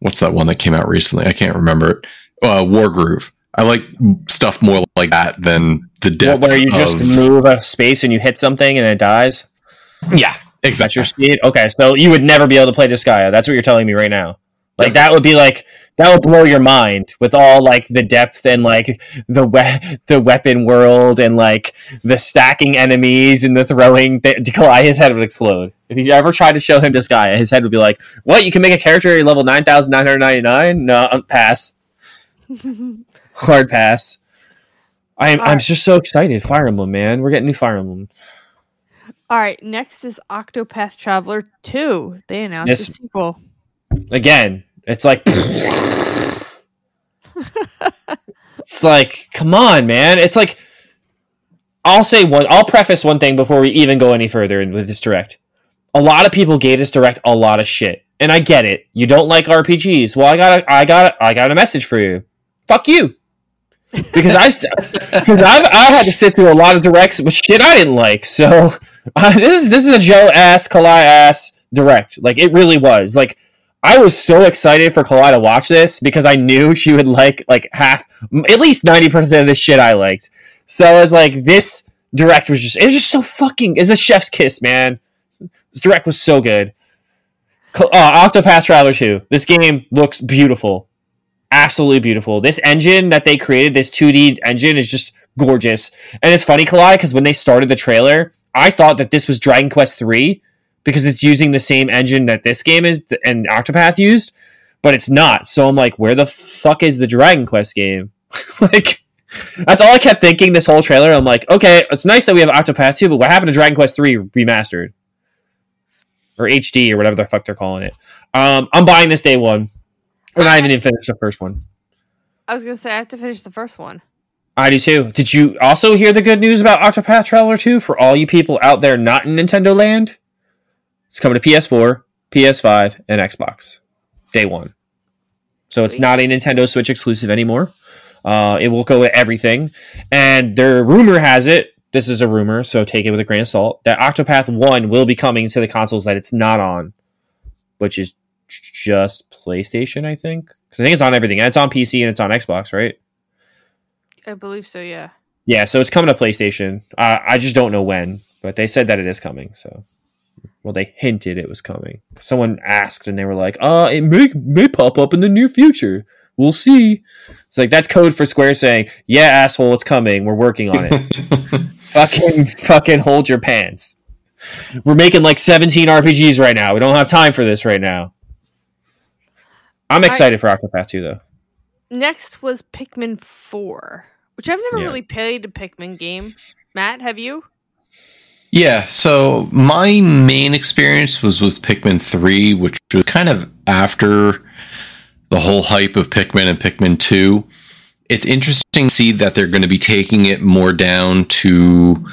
what's that one that came out recently? I can't remember it. Uh, Wargroove. I like stuff more like that than the depth Where you just move a space and you hit something and it dies. yeah exactly. That's your speed. Okay, so you would never be able to play Disgaea. That's what you're telling me right now. Like that would be like that would blow your mind with all like the depth and like the we- *laughs* the weapon world and like the stacking enemies and the throwing. Th- his head would explode if you ever tried to show him this guy. His head would be like, "What? You can make a character level nine thousand nine hundred ninety nine? No, uh, pass. *laughs* Hard pass." I'm I'm Alright. just so excited. Fire Emblem, man. We're getting new Fire Emblem. All right, next is Octopath Traveler 2. They announced Yes. a sequel. again it's like it's like come on man. It's like i'll say one i'll preface one thing before we even go any further with this direct. A lot of people gave this direct a lot of shit and i get it. You don't like rpgs well i got a, i got a, i got a message for you. Fuck you. Because i because *laughs* I've, i had to sit through a lot of directs with shit i didn't like. So uh, *laughs* this is this is a joe ass kalai ass direct. Like it really was. Like I was so excited for Kalai to watch this because I knew she would like like half, at least ninety percent of the shit I liked. So I was like, this direct was just it was just so fucking it's a chef's kiss, man. This direct was so good. Uh, Octopath Traveler two. This game looks beautiful, absolutely beautiful. This engine that they created, this two D engine, is just gorgeous. And it's funny, Kalai, because when they started the trailer, I thought that this was Dragon Quest three because it's using the same engine that this game is and Octopath used, but it's not. So I'm like, where the fuck is the Dragon Quest game? *laughs* like, that's all I kept thinking this whole trailer. I'm like, okay, it's nice that we have Octopath 2, but what happened to Dragon Quest 3 remastered? Or HD or whatever the fuck they're calling it. Um, I'm buying this day one. We're not even finished the first one. I was going to say, I have to finish the first one. I do too. Did you also hear the good news about Octopath Traveler 2 for all you people out there not in Nintendo land? It's coming to PS4, PS5, and Xbox. Day one. So it's not a Nintendo Switch exclusive anymore. Uh, it will go with everything. And their rumor has it, this is a rumor, so take it with a grain of salt, that Octopath 1 will be coming to the consoles that it's not on, which is just PlayStation, I think. Because I think it's on everything. And it's on PC and it's on Xbox, right? I believe so, yeah. Yeah, so it's coming to PlayStation. Uh, I just don't know when, but they said that it is coming. So, well, they hinted it was coming. Someone asked, and they were like, "Uh, it may may pop up in the near future. We'll see." It's like that's code for Square saying, "Yeah, asshole, it's coming. We're working on it. *laughs* fucking, fucking hold your pants. We're making like 17 RPGs right now. We don't have time for this right now." I'm I- excited for Octopath 2, though. Next was Pikmin 4, which I've never Yeah. really played a Pikmin game. Matt, have you? Yeah, so my main experience was with Pikmin 3, which was kind of after the whole hype of Pikmin and Pikmin 2. it's interesting to see that they're going to be taking it more down to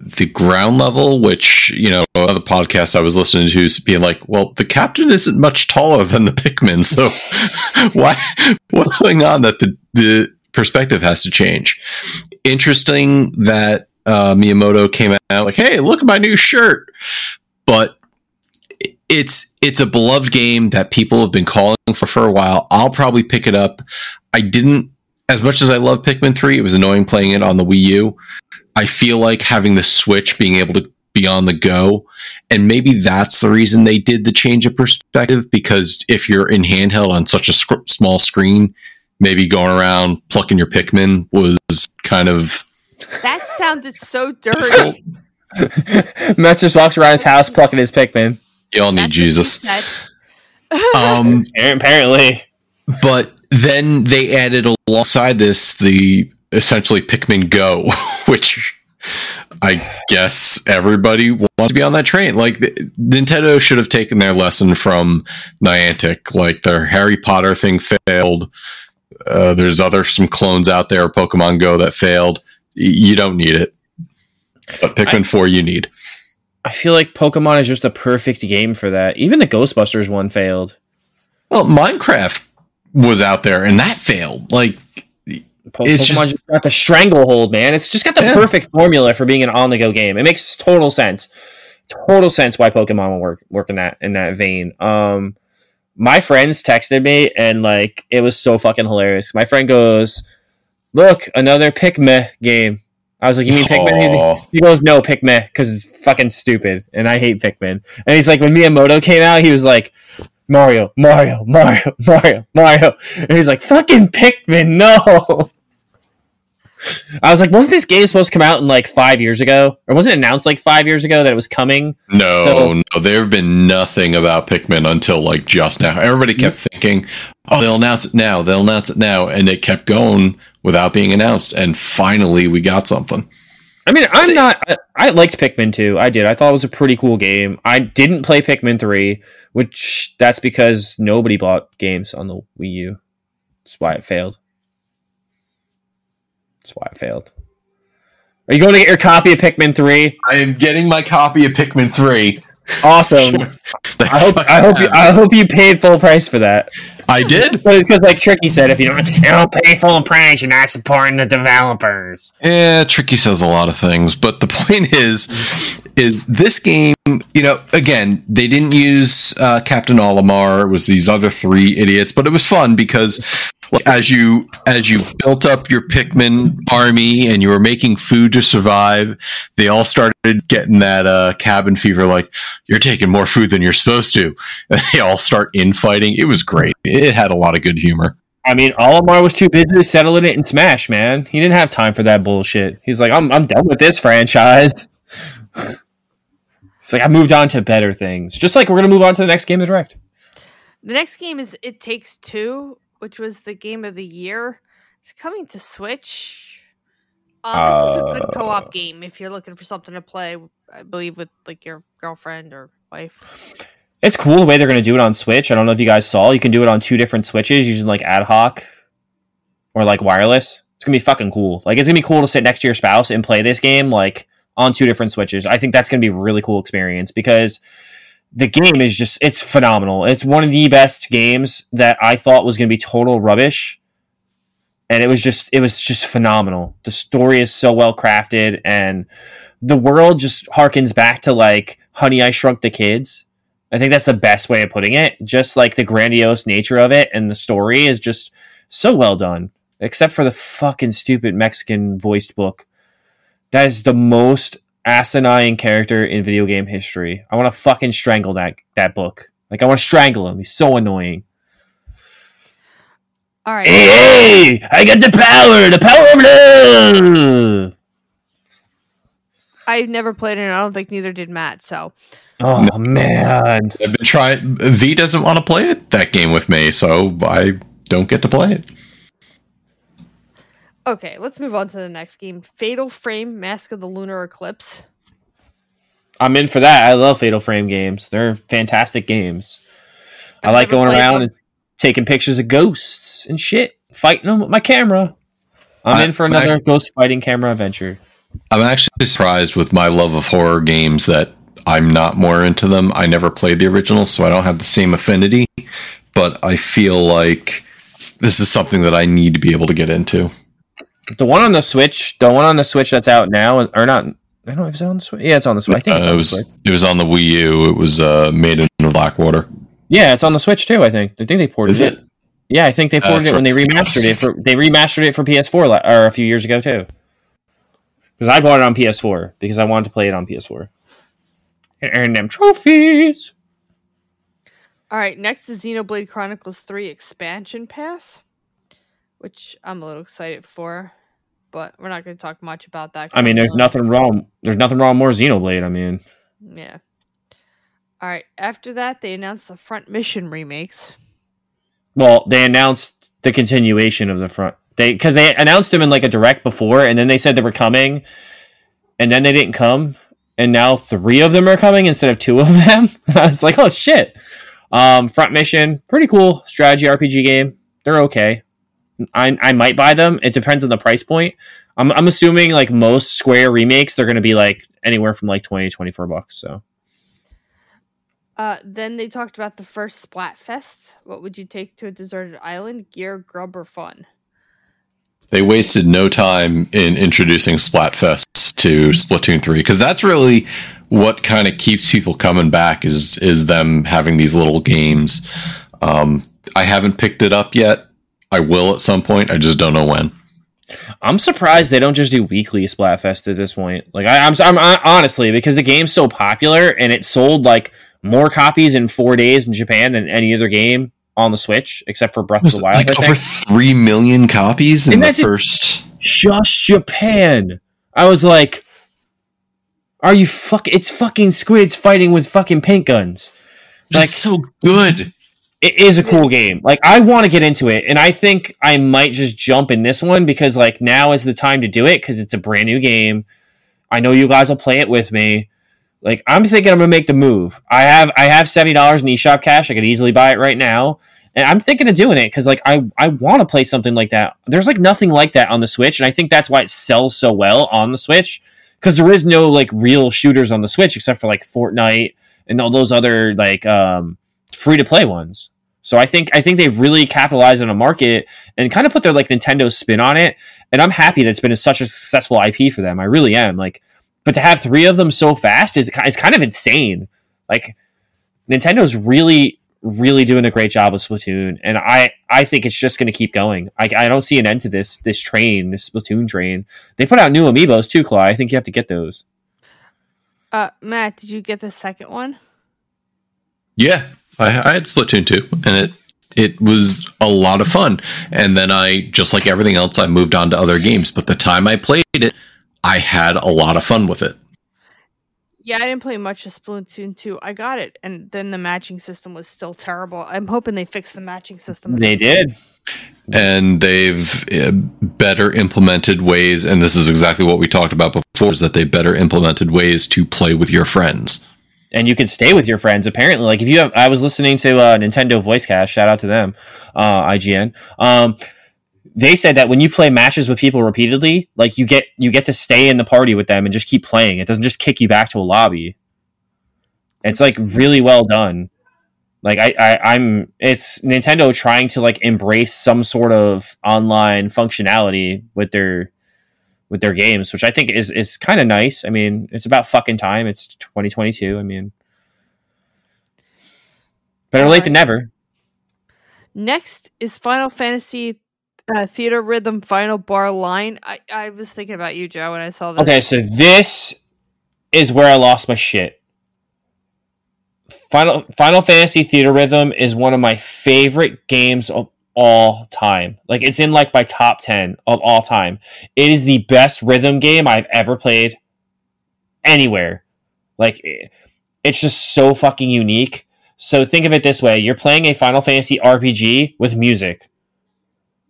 the ground level, which, you know, other podcasts I was listening to is being like, well, the captain isn't much taller than the Pikmin. So *laughs* why, what's going on that the, the perspective has to change? Interesting that uh, Miyamoto came out like, hey, look at my new shirt. But it's it's a beloved game that people have been calling for for a while. I'll probably pick it up. I didn't as much as I love Pikmin 3, it was annoying playing it on the Wii U. I feel like having the Switch being able to be on the go, and maybe that's the reason they did the change of perspective because if you're in handheld on such a sc- small screen, maybe going around plucking your Pikmin was kind of That sounded so dirty. *laughs* Matt just walks around his house plucking his Pikmin. y'all need That's Jesus. *laughs* Um, Apparently. but then they added alongside this the essentially Pikmin Go, *laughs* which I guess everybody wants to be on that train. Like the, Nintendo should have taken their lesson from Niantic. Like their Harry Potter thing failed. Uh, there's other some clones out there, Pokemon Go that failed. You don't need it, but Pikmin Four you need. I feel like Pokemon is just a perfect game for that. Even the Ghostbusters one failed. Well, Minecraft was out there and that failed. Like Po- It's Pokemon just- just, got the stranglehold, man. It's just got the Yeah. perfect formula for being an on the go game. It makes total sense. Total sense why Pokemon will work work in that in that vein. Um my friends texted me and like it was so fucking hilarious. My friend goes, Look, another Pikmin game. I was like, You mean Pikmin? Aw. He goes, No, Pikmin, because it's fucking stupid. And I hate Pikmin. And he's like, when Miyamoto came out, he was like, Mario, Mario, Mario, *laughs* Mario, Mario. And he's like, fucking Pikmin, no. I was like, wasn't this game supposed to come out in like five years ago? Or wasn't it announced like five years ago that it was coming? No, So- no, there have been nothing about Pikmin until like just now. Everybody kept thinking, "Oh, they'll announce it now. They'll announce it now," and it kept going without being announced. And finally, we got something. I mean, I'm not. I, I liked Pikmin 2. I did. I thought it was a pretty cool game. I didn't play Pikmin 3, which that's because nobody bought games on the Wii U. That's why it failed. That's why it failed. Are you going to get your copy of Pikmin 3? I am getting my copy of Pikmin Three. Awesome. *laughs* I hope I hope you I hope you paid full price for that. I did. *laughs* But Because like Tricky said, if you don't pay full price, you're not supporting the developers. Yeah, Tricky says a lot of things, but the *laughs* point is, is this game? You know, again, they didn't use uh, Captain Olimar. It was these other three idiots, but it was fun because as you as you built up your Pikmin army and you were making food to survive, they all started getting that uh, cabin fever. Like you're taking more food than you're supposed to. *laughs* And they all start infighting. It was great. It had a lot of good humor. I mean, Olimar was too busy settling it in Smash, man. He didn't have time for that bullshit. He's like, I'm I'm done with this franchise. *laughs* It's like I moved on to better things. Just like we're gonna move on to the next game of direct. The next game is It Takes Two, which was the game of the year. It's coming to Switch. Um, this is a good Uh, co-op game if you're looking for something to play. I believe with like your girlfriend or wife. It's cool the way they're gonna do it on Switch. I don't know if you guys saw. You can do it on two different switches using like ad hoc or like wireless. It's gonna be fucking cool. Like it's gonna be cool to sit next to your spouse and play this game like on two different switches. I think that's gonna be a really cool experience because the game is just it's phenomenal. It's one of the best games that I thought was gonna be total rubbish. And it was just it was just phenomenal. The story is so well crafted and the world just harkens back to like Honey I Shrunk the Kids. I think that's the best way of putting it. Just like the grandiose nature of it and the story is just so well done. Except for the fucking stupid Mexican voiced book. That is the most asinine character in video game history. I want to fucking strangle that that book. Like I want to strangle him. He's so annoying. All right. Hey, hey, I got the power, the power of love. I've never played it. and I don't think neither did Matt. So Oh man. I've been trying. V doesn't want to play it, that game with me, so I don't get to play it. Okay, let's move on to the next game. Fatal Frame: Mask of the Lunar Eclipse. I'm in for that. I love Fatal Frame games. They're fantastic games. I I've like going around one. and taking pictures of ghosts and shit, fighting them with my camera. I'm I- in for another ghost fighting camera adventure. I'm actually surprised with my love of horror games that I'm not more into them. I never played the original, so I don't have the same affinity. But I feel like this is something that I need to be able to get into. The one on the Switch, the one on the Switch that's out now, or not? I don't know if it's on the Switch. Yeah, it's on the Switch. I think it's Uh, on it was Switch. it was on the Wii U. It was uh, made in Blackwater. Yeah, it's on the Switch too. I think. I think they ported Is it? Yeah, I think they ported That's it when they remastered it for they remastered it for PS4 la- or a few years ago too. Because I bought it on PS4 because I wanted to play it on PS4 and earn them trophies. All right, next is Xenoblade Chronicles 3 Expansion Pass, which I'm a little excited for, but we're not going to talk much about that. I mean, there's not- nothing wrong. There's nothing wrong more Xenoblade. I mean, Yeah. All right, after that, they announced the Front Mission remakes. well, they announced the continuation of the front. They because they announced them in like a direct before, and then they said they were coming, and then they didn't come, and now three of them are coming instead of two of *laughs* them. *laughs* I was like, oh shit. Um, front mission, pretty cool strategy RPG game. They're okay. I I might buy them. It depends on the price point. I'm I'm assuming like most Square remakes, they're going to be like anywhere from like 20 to 24 bucks. So Uh, then they talked about the first Splatfest. What would you take to a deserted island? Gear, grub, or fun? They wasted no time in introducing Splatfest to Splatoon 3 because that's really what kind of keeps people coming back is is them having these little games. Um, I haven't picked it up yet. I will at some point. I just don't know when. I'm surprised they don't just do weekly Splatfest at this point. Like I, I'm, I'm I- honestly because the game's so popular and it sold like more copies in four days in Japan than any other game on the Switch, except for Breath of the Wild. like I over three million copies in And the first. Just Japan. I was like, "Are you fuck? It's fucking squids fighting with fucking paint guns." Like- That's so good. It is a cool game. Like I want to get into it, and I think I might just jump in this one because like now is the time to do it because it's a brand new game. I know you guys will play it with me. Like I'm thinking I'm gonna make the move. I have I have seventy dollars in eShop cash. I could easily buy it right now, and I'm thinking of doing it because like I I want to play something like that. There's like nothing like that on the Switch, and I think that's why it sells so well on the Switch because there is no like real shooters on the Switch except for like Fortnite and all those other like um free to play ones. So I think I think they've really capitalized on a market and kind of put their like Nintendo spin on it. And I'm happy that it's been such a successful IP for them. I really am. Like, but to have three of them so fast is is kind of insane. Like, Nintendo's really really doing a great job with Splatoon, and I I think it's just going to keep going. I, I don't see an end to this this train, this Splatoon train. They put out new amiibos too, Claw. I think you have to get those. Uh, Matt, did you get the second one? Yeah, I, I had Splatoon 2, and it it was a lot of fun. And then I, just like everything else, I moved on to other games. But the time I played it, I had a lot of fun with it. Yeah, I didn't play much of Splatoon 2. I got it, and then the matching system was still terrible. I'm hoping they fix the matching system. They did. and they've uh, better implemented ways and this is exactly what we talked about before is that they better implemented ways to play with your friends and you can stay with your friends apparently. Like if you have i was listening to uh, nintendo Voice Chat shout out to them uh, ign um, they said that when you play matches with people repeatedly like you get you get to stay in the party with them and just keep playing. It doesn't just kick you back to a lobby. It's like really well done. Like I, I i'm it's nintendo trying to like embrace some sort of online functionality with their with their games which i think is is kind of nice i mean it's about fucking time it's 2022 i mean better late than never Next is Final Fantasy uh, Theatrhythm Final Bar Line. I, I was thinking about you, Joe, when I saw this. Okay, so this is where I lost my shit. Final Final Fantasy Theatrhythm is one of my favorite games of all time. Like it's in like my top 10 of all time. It is the best rhythm game I've ever played anywhere. Like it's just so fucking unique. So think of it this way, you're playing a Final Fantasy RPG with music.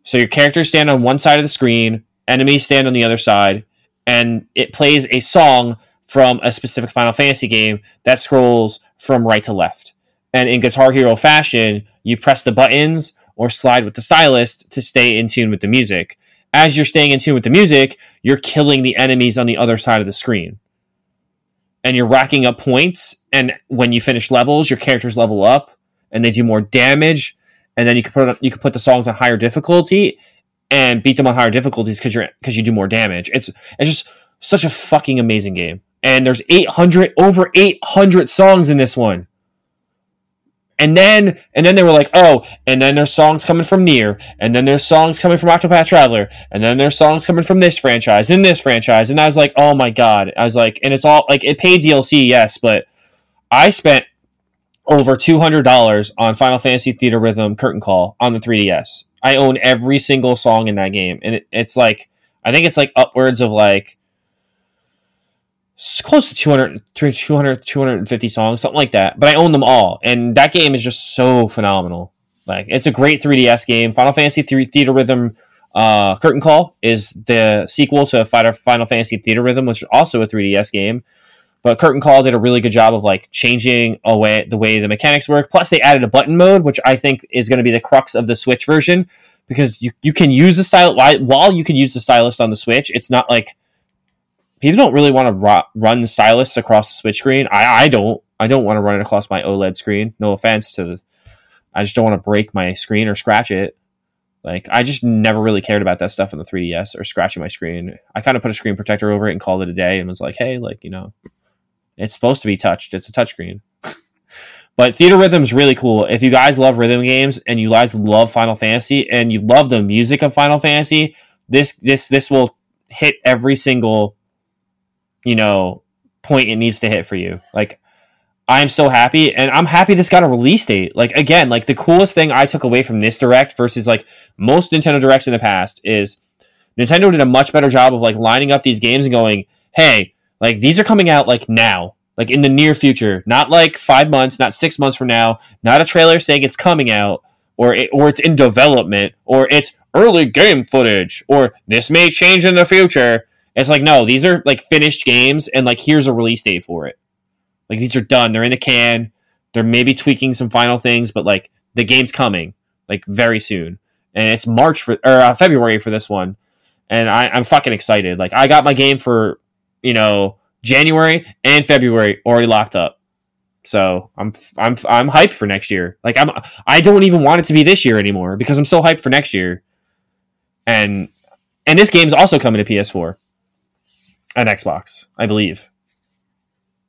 So your characters stand on one side of the screen, enemies stand on the other side, and it plays a song from a specific Final Fantasy game that scrolls from right to left. And in Guitar Hero fashion, you press the buttons or slide with the stylus to stay in tune with the music. as you're staying in tune with the music, you're killing the enemies on the other side of the screen. And you're racking up points. And when you finish levels, your characters level up and they do more damage. And then you can put you can put the songs on higher difficulty and beat them on higher difficulties because you're because you do more damage. It's it's just such a fucking amazing game. And there's 800 over 800 songs in this one. And then and then they were like, oh, and then there's songs coming from Near, and then there's songs coming from Octopath Traveler, and then there's songs coming from this franchise, and this franchise, and I was like, oh my god, I was like, and it's all like it paid DLC, yes, but I spent over two hundred dollars on Final Fantasy Theatrhythm Curtain Call on the 3DS. I own every single song in that game, and it, it's like I think it's like upwards of like close to 200, 200, 250 songs, something like that. But I own them all, and that game is just so phenomenal. Like it's a great 3DS game. Final Fantasy 3 Theatrhythm uh, Curtain Call is the sequel to Final Fantasy Theatrhythm, which is also a 3DS game. But Curtain Call did a really good job of like changing away the way the mechanics work. Plus, they added a button mode, which I think is going to be the crux of the Switch version because you, you can use the style while you can use the stylus on the Switch. It's not like people don't really want to ru- run stylus across the Switch screen. I, I don't. I don't want to run it across my OLED screen. No offense to the, I just don't want to break my screen or scratch it. Like I just never really cared about that stuff in the 3DS or scratching my screen. I kind of put a screen protector over it and called it a day and was like, hey, like you know, it's supposed to be touched. It's a touchscreen. *laughs* but Theatrhythm is really cool. If you guys love rhythm games and you guys love Final Fantasy and you love the music of Final Fantasy, this this this will hit every single you know point it needs to hit for you. Like I'm so happy and I'm happy this got a release date. Like again, like the coolest thing I took away from this direct versus like most Nintendo directs in the past is Nintendo did a much better job of like lining up these games and going, "Hey, like these are coming out like now, like in the near future, not like five months, not six months from now, not a trailer saying it's coming out, or it, or it's in development, or it's early game footage, or this may change in the future. It's like no, these are like finished games, and like here's a release date for it. Like these are done, they're in the can. They're maybe tweaking some final things, but like the game's coming like very soon, and it's March for or uh, February for this one, and I, I'm fucking excited. Like I got my game for you know, January and February already locked up. So I'm I'm I'm hyped for next year. Like I'm I don't even want it to be this year anymore because I'm so hyped for next year. And and this game's also coming to PS4 and Xbox, I believe.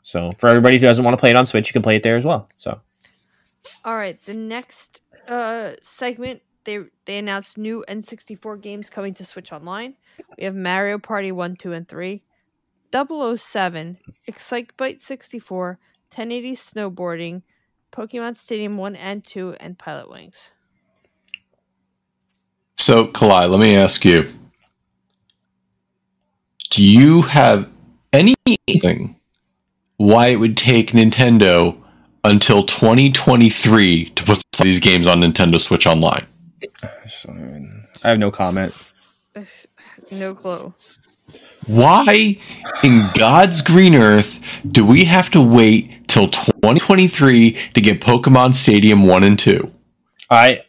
So for everybody who doesn't want to play it on Switch, you can play it there as well. So All right, the next uh segment they they announced new N64 games coming to Switch Online. We have Mario Party 1, 2 and 3, 007, Excitebike 64, 1080 Snowboarding, Pokemon Stadium 1 and 2, and Pilotwings. So, Kalai, let me ask you Do you have anything why it would take Nintendo until 2023 to put these games on Nintendo Switch Online? I have no comment. *sighs* No clue. Why in God's green earth do we have to wait till 2023 to get Pokemon Stadium 1 and 2? I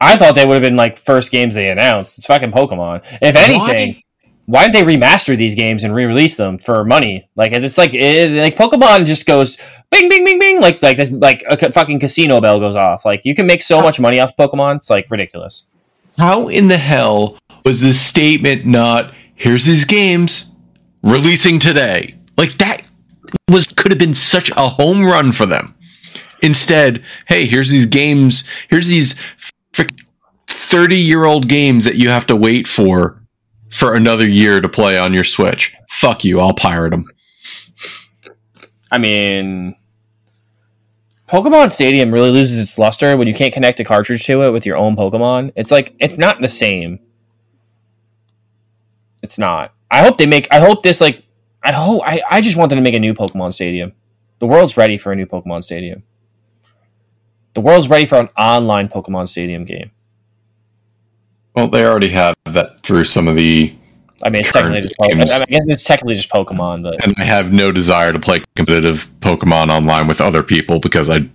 I thought they would have been like first games they announced. It's fucking Pokemon. If anything, why, why didn't they remaster these games and re-release them for money? Like it's like it, like Pokemon just goes bing bing bing bing like like like a fucking casino bell goes off. Like you can make so much money off Pokemon. It's like ridiculous. How in the hell was this statement not here's his games releasing today. Like that was could have been such a home run for them. Instead, hey, here's these games, here's these 30 year old games that you have to wait for for another year to play on your Switch. Fuck you, I'll pirate them. I mean, Pokemon Stadium really loses its luster when you can't connect a cartridge to it with your own Pokemon. It's like, it's not the same. It's not. I hope they make. I hope this like. I hope. I, I just want them to make a new Pokemon Stadium. The world's ready for a new Pokemon Stadium. The world's ready for an online Pokemon Stadium game. Well, they already have that through some of the. I mean, it's technically just Pokemon. I guess it's technically just Pokemon, but and I have no desire to play competitive Pokemon online with other people because I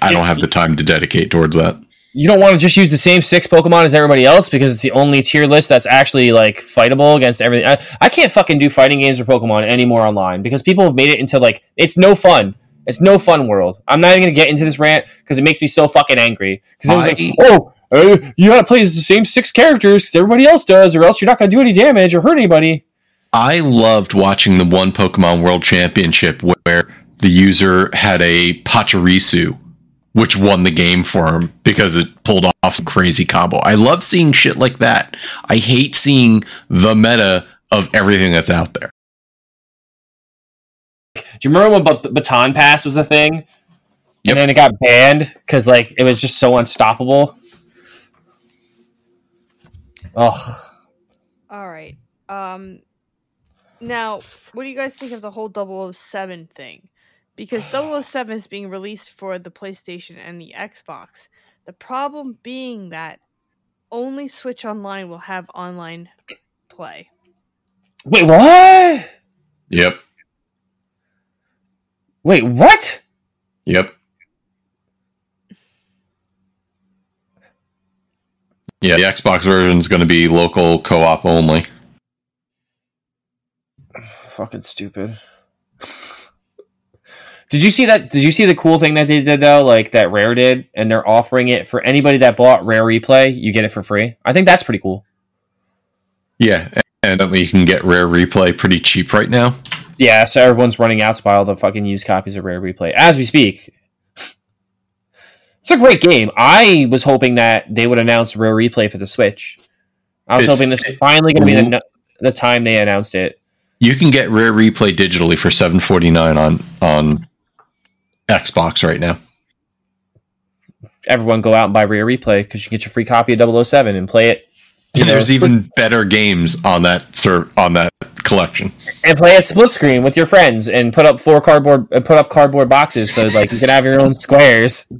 I don't have the time to dedicate towards that. you don't want to just use the same six Pokemon as everybody else because it's the only tier list that's actually like fightable against everything. I, I can't fucking do fighting games or Pokemon anymore online because people have made it into like it's no fun. It's no fun world. I'm not even gonna get into this rant because it makes me so fucking angry. Because it was like, oh, uh, you gotta play as the same six characters because everybody else does, or else you're not gonna do any damage or hurt anybody. I loved watching the one Pokemon World Championship where the user had a Pachirisu, which won the game for him because it pulled off some crazy combo. I love seeing shit like that. I hate seeing the meta of everything that's out there. Do you remember when Bat- Baton Pass was a thing? Yep. And then it got banned because like it was just so unstoppable. Oh, All right. Um now, what do you guys think of the whole 007 thing? Because 007 is being released for the PlayStation and the Xbox. The problem being that only Switch Online will have online play. wait, what? Yep. Wait, what? Yep. Yeah, the Xbox version is going to be local co-op only. Fucking stupid. Did you see that? Did you see the cool thing that they did though? Like that Rare did, and they're offering it for anybody that bought Rare Replay. You get it for free. I think that's pretty cool. Yeah, and you can get Rare Replay pretty cheap right now. Yeah, so everyone's running out to buy all the fucking used copies of Rare Replay as we speak. It's a great game. I was hoping that they would announce Rare Replay for the Switch. I was It's- hoping this was finally going to be the, the time they announced it. You can get Rare Replay digitally for seven forty nine on on Xbox right now. Everyone go out and buy Rare Replay because you can get your free copy of 007 and play it. You know, there's even better games on that ser- on that collection. and play a split screen with your friends and put up four cardboard uh, put up cardboard boxes so like you can have your own squares.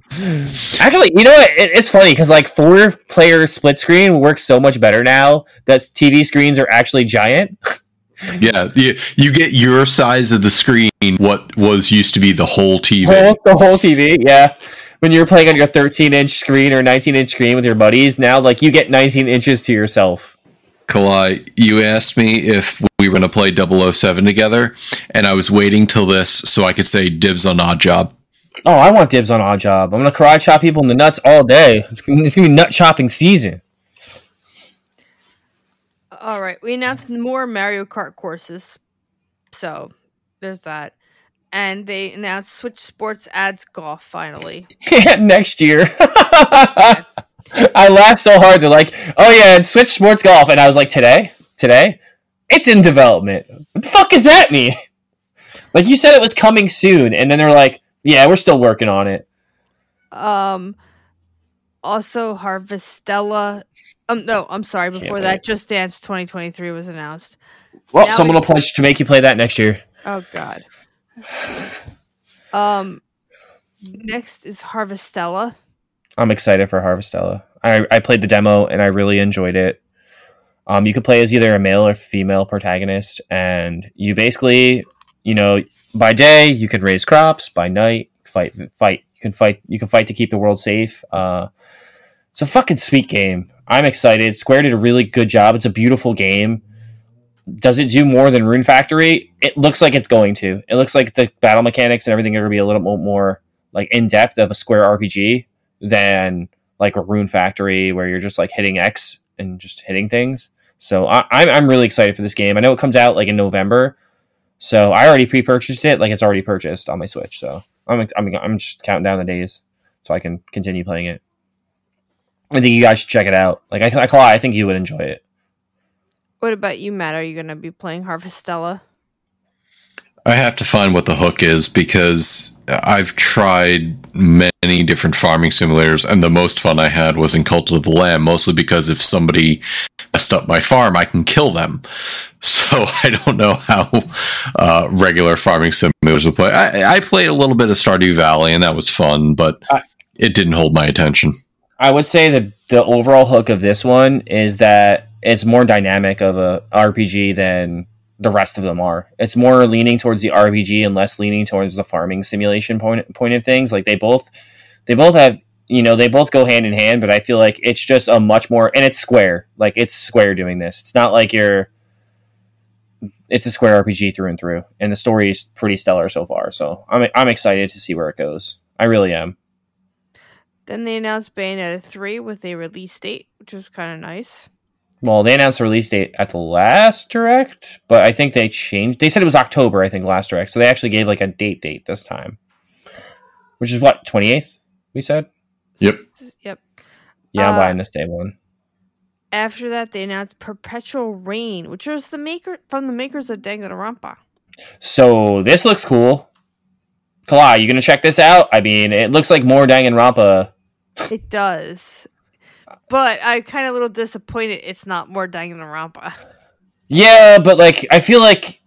Actually, you know what? It, it's funny because like four player split screen works so much better now that TV screens are actually giant. *laughs* Yeah, you, you get your size of the screen. What was used to be the whole TV. Whole, the whole TV, yeah. When you're playing on your 13 inch screen or 19 inch screen with your buddies, now like you get 19 inches to yourself. Kalai, you asked me if we were going to play 007 together, and I was waiting till this so I could say dibs on Odd Job. Oh, I want dibs on Odd Job. I'm gonna karate chop people in the nuts all day. It's gonna, it's gonna be nut chopping season. All right, we announced more Mario Kart courses. So, there's that. And they announced Switch Sports adds golf finally. *laughs* next year. *laughs* I laughed so hard. They're like, "Oh yeah, and Switch Sports Golf," and I was like, "Today, today, it's in development. What the fuck does that mean?" *laughs* Like you said, it was coming soon, and then they're like, "Yeah, we're still working on it." Um also Harvestella um no, I'm sorry, Can't before wait. that Just Dance 2023 was announced. Well, Now someone we- will pledge to make you play that next year. Oh god. Um next is Harvestella. I'm excited for Harvestella. I, I played the demo and I really enjoyed it. Um, you can play as either a male or female protagonist, and you basically, you know, by day you can raise crops, by night fight fight. You can fight. You can fight to keep the world safe. Uh, it's a fucking sweet game. I'm excited. Square did a really good job. It's a beautiful game. Does it do more than Rune Factory? It looks like it's going to. It looks like the battle mechanics and everything are going to be a little more like in depth of a Square RPG than like a Rune Factory where you're just like hitting X and just hitting things. So I, I'm I'm really excited for this game. I know it comes out like in November, so I already pre-purchased it. Like it's already purchased on my Switch. So I'm I'm I'm just counting down the days so I can continue playing it. I think you guys should check it out. Like I I, I think you would enjoy it. What about you, Matt? Are you gonna be playing Harvestella? I have to find what the hook is because I've tried many different farming simulators, and the most fun I had was in Cult of the Lamb, mostly because if somebody messed up my farm, I can kill them. *laughs* So *laughs* I don't know how uh, regular farming simulators will play. I, I played a little bit of Stardew Valley, and that was fun, but I- it didn't hold my attention. I would say that the overall hook of this one is that it's more dynamic of a RPG than the rest of them are. It's more leaning towards the RPG and less leaning towards the farming simulation point point of things. Like they both they both have you know they both go hand in hand, but I feel like it's just a much more and it's Square. Like it's Square doing this. It's not like you're. It's a Square RPG through and through, and the story is pretty stellar so far. So I'm I'm excited to see where it goes. I really am. Then they announced Bayonetta 3 with a release date, which was kind of nice. Well, they announced the release date at the last direct, but I think they changed. They said it was October, I think, last direct. So they actually gave like a date date this time, which is what twenty eighth. We said. Yep. Yep. Yeah, I'm Uh, buying this day one. After that, they announced Perpetual Rain, which was the maker from the makers of Danganronpa. So this looks cool. Kala, you gonna check this out? I mean, it looks like more Danganronpa. It does. But I'm kind of a little disappointed it's not more Danganronpa. Yeah, but like, I feel like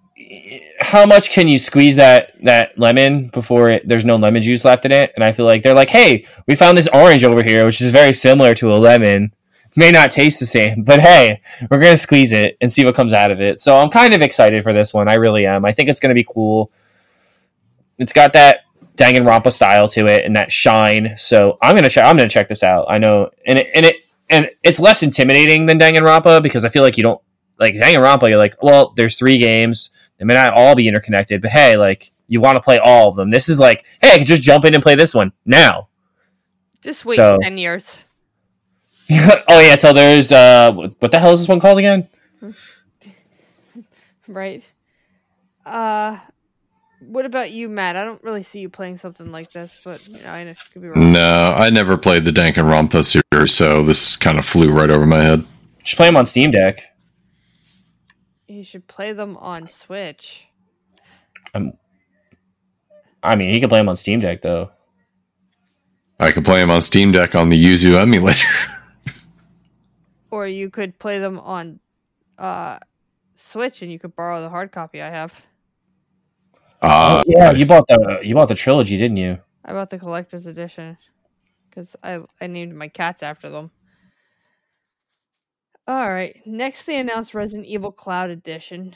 how much can you squeeze that that lemon before it, there's no lemon juice left in it? And I feel like they're like, hey, we found this orange over here, which is very similar to a lemon. May not taste the same, but hey, we're gonna squeeze it and see what comes out of it. So I'm kind of excited for this one. I really am. I think it's gonna be cool. It's got that Danganronpa style to it and that shine. So I'm gonna check. I'm gonna check this out. I know, and it and it and it's less intimidating than Danganronpa because I feel like you don't like Danganronpa. You're like, well, there's three games. They may not all be interconnected, but hey, like you want to play all of them. This is like, hey, I can just jump in and play this one now. Just wait So- 10 years. *laughs* oh yeah, so there's uh, what the hell is this one called again? *laughs* Right. Uh what about you, Matt? I don't really see you playing something like this, but you know, I know could be wrong. No, I never played the Danganronpa series, so this kind of flew right over my head. Just play them on Steam Deck. You should play them on Switch. I mean, you can play them on Steam Deck though. I could play them on Steam Deck on the Yuzu emulator. *laughs* Or you could play them on uh Switch and you could borrow the hard copy I have. Uh, yeah, you bought the you bought the trilogy, didn't you? I bought the collector's edition because I I named my cats after them. All right. Next, they announced Resident Evil Cloud Edition.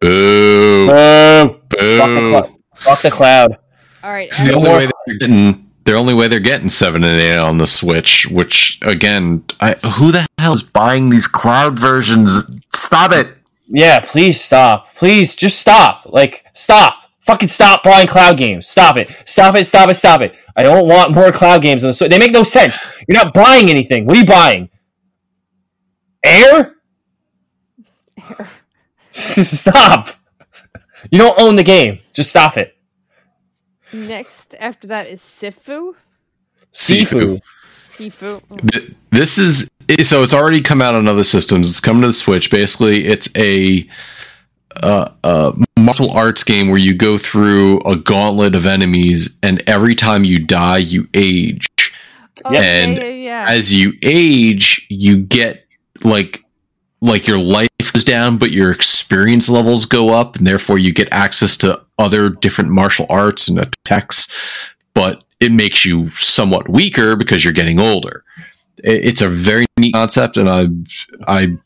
boo, Boo! Fuck the, boo. cl- fuck the cloud. All right. The only way they're getting. The only way they're getting seven and eight on the Switch. Which again, I, who the hell is buying these cloud versions? Stop it! Yeah, please stop. Please just stop. Like, stop. Fucking stop buying cloud games. Stop it. Stop it. Stop it. Stop it. I don't want more cloud games on the Switch. They make no sense. You're not buying anything. What are you buying? Air? Air. *laughs* stop. You don't own the game. Just stop it. Next, after that is Sifu. Sifu. Sifu. This is so it's already come out on other systems. It's coming to the Switch. Basically, it's a uh, uh, martial arts game where you go through a gauntlet of enemies, and every time you die, you age. Oh, yeah, And yeah, yeah. As you age, you get like like your life goes down, but your experience levels go up, and therefore you get access to other different martial arts and attacks. But it makes you somewhat weaker because you're getting older. It's a very neat concept, and I I'm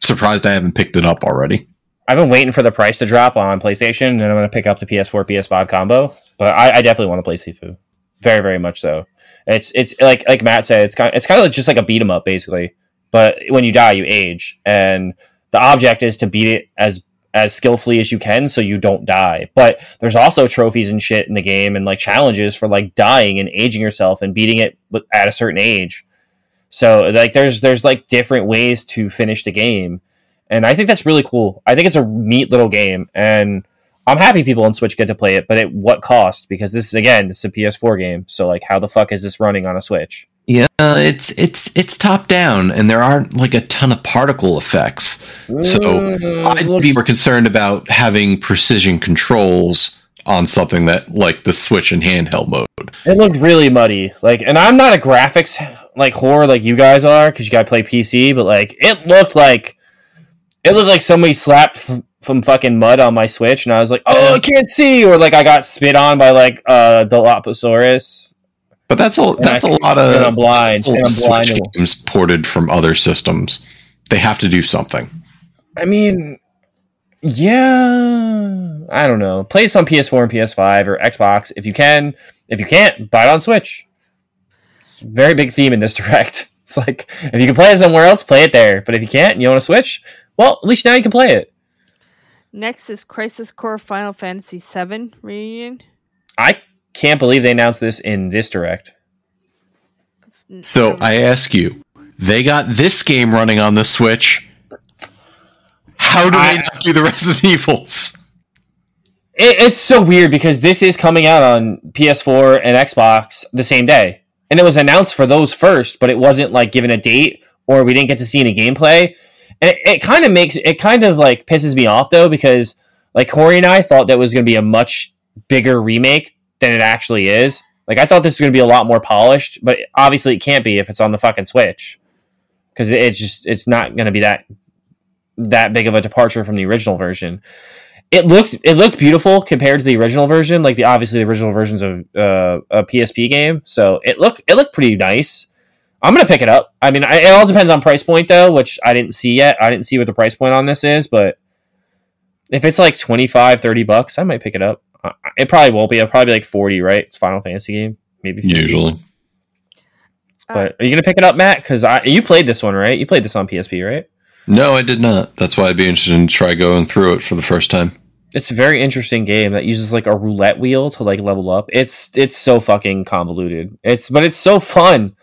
surprised I haven't picked it up already. I've been waiting for the price to drop on PlayStation, and I'm going to pick up the PS4 PS5 combo. But I, I definitely want to play Sifu, very very much so. It's it's like like Matt said, it's kind it's kind of just like a beat 'em up basically. But when you die, you age, and the object is to beat it as as skillfully as you can, so you don't die. But there's also trophies and shit in the game, and like challenges for like dying and aging yourself and beating it at a certain age. So like there's there's like different ways to finish the game and I think that's really cool. I think it's a neat little game, and I'm happy people on Switch get to play it. But at what cost? Because this is again, this is a PS4 game, so like, how the fuck is this running on a Switch? Yeah, it's it's it's top down, and there aren't like a ton of particle effects. So Mm, I'd looks- be more concerned about having precision controls on something that like the Switch and handheld mode. it looked really muddy. Like, and I'm not a graphics like whore like you guys are because you gotta play PC, but like, it looked like it looked like somebody slapped f- some fucking mud on my Switch, and I was like, oh, I can't see, or like I got spit on by like uh Dilophosaurus, But that's a that's a lot and I'm of blind, and I'm blind. Switch games ported from other systems. They have to do something. I mean, yeah, I don't know. Play this on PS4 and PS5 or Xbox if you can. If you can't, buy it on Switch. very big theme in this *laughs* direct. It's like if you can play it somewhere else, play it there. But if you can't and you want to switch, well, at least now you can play it. Next is Crisis Core Final Fantasy VII reunion. I can't believe they announced this in this direct. So I ask you, they got this game running on the Switch. How do I- they not do the Resident Evils? It, it's so weird because this is coming out on PS4 and Xbox the same day, and it was announced for those first, but it wasn't like given a date or we didn't get to see any gameplay. And it, it kind of makes it kind of like pisses me off though because like Corey and I thought that was going to be a much bigger remake than it actually is. Like I thought this was going to be a lot more polished, but obviously it can't be if it's on the fucking Switch because it's just it's not going to be that that big of a departure from the original version it looked it looked beautiful compared to the original version. Like the obviously the original versions of uh, a PSP game, so it looked it looked pretty nice. I'm gonna pick it up. I mean, I, it all depends on price point though, which I didn't see yet. I didn't see what the price point on this is, but if it's like 25, 30 bucks, I might pick it up. Uh, It probably won't be. It'll probably be like 40, right? It's Final Fantasy game, maybe 50. Usually. But are you gonna pick it up, Matt? Because I you played this one, right? You played this on PSP, right? No, I did not. That's why I'd be interested in try going through it for the first time. it's a very interesting game that uses like a roulette wheel to like level up. It's it's so fucking convoluted. It's but it's so fun.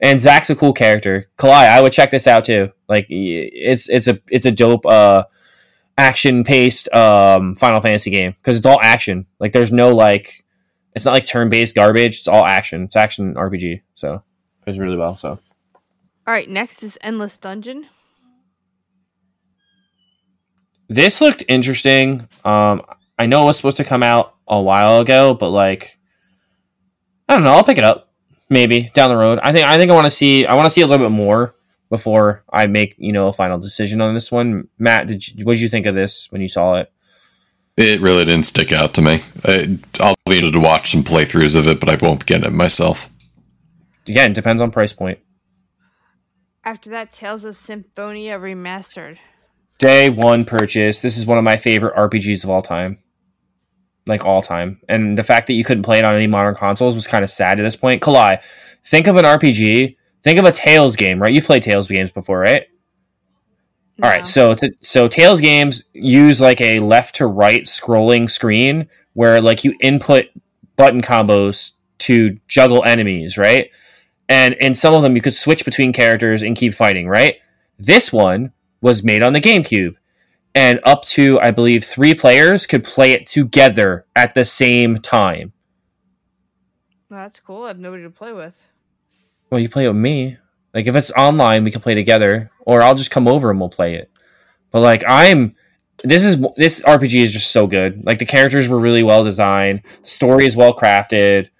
And Zack's a cool character. Kalai, I would check this out too. Like it's it's a it's a dope uh action paced um Final Fantasy game because it's all action. Like there's no like it's not like turn based garbage. It's all action. It's action RPG. So it does really well. So All right, next is Endless Dungeon. this looked interesting. Um, I know it was supposed to come out a while ago, but like, I don't know. I'll pick it up maybe down the road. I think I think I want to see I want to see a little bit more before I make you know a final decision on this one. Matt, did you, what did you think of this when you saw it? It really didn't stick out to me. I, I'll be able to watch some playthroughs of it, but I won't get it myself. Again, depends on price point. After that, Tales of Symphonia Remastered. Day one purchase. This is one of my favorite RPGs of all time. Like all time. And the fact that you couldn't play it on any modern consoles was kind of sad at this point. Kalai, think of an RPG. Think of a Tales game, right? You've played Tales games before, right? All right, so t- so Tales games use like a left to right scrolling screen where like you input button combos to juggle enemies, right? And in some of them you could switch between characters and keep fighting, right? This one was made on the GameCube, and up to I believe three players could play it together at the same time. Well, that's cool. I have nobody to play with. Well, you play with me. Like if it's online, we can play together, or I'll just come over and we'll play it. But like I'm, this is this RPG is just so good. Like the characters were really well designed, the story is well crafted.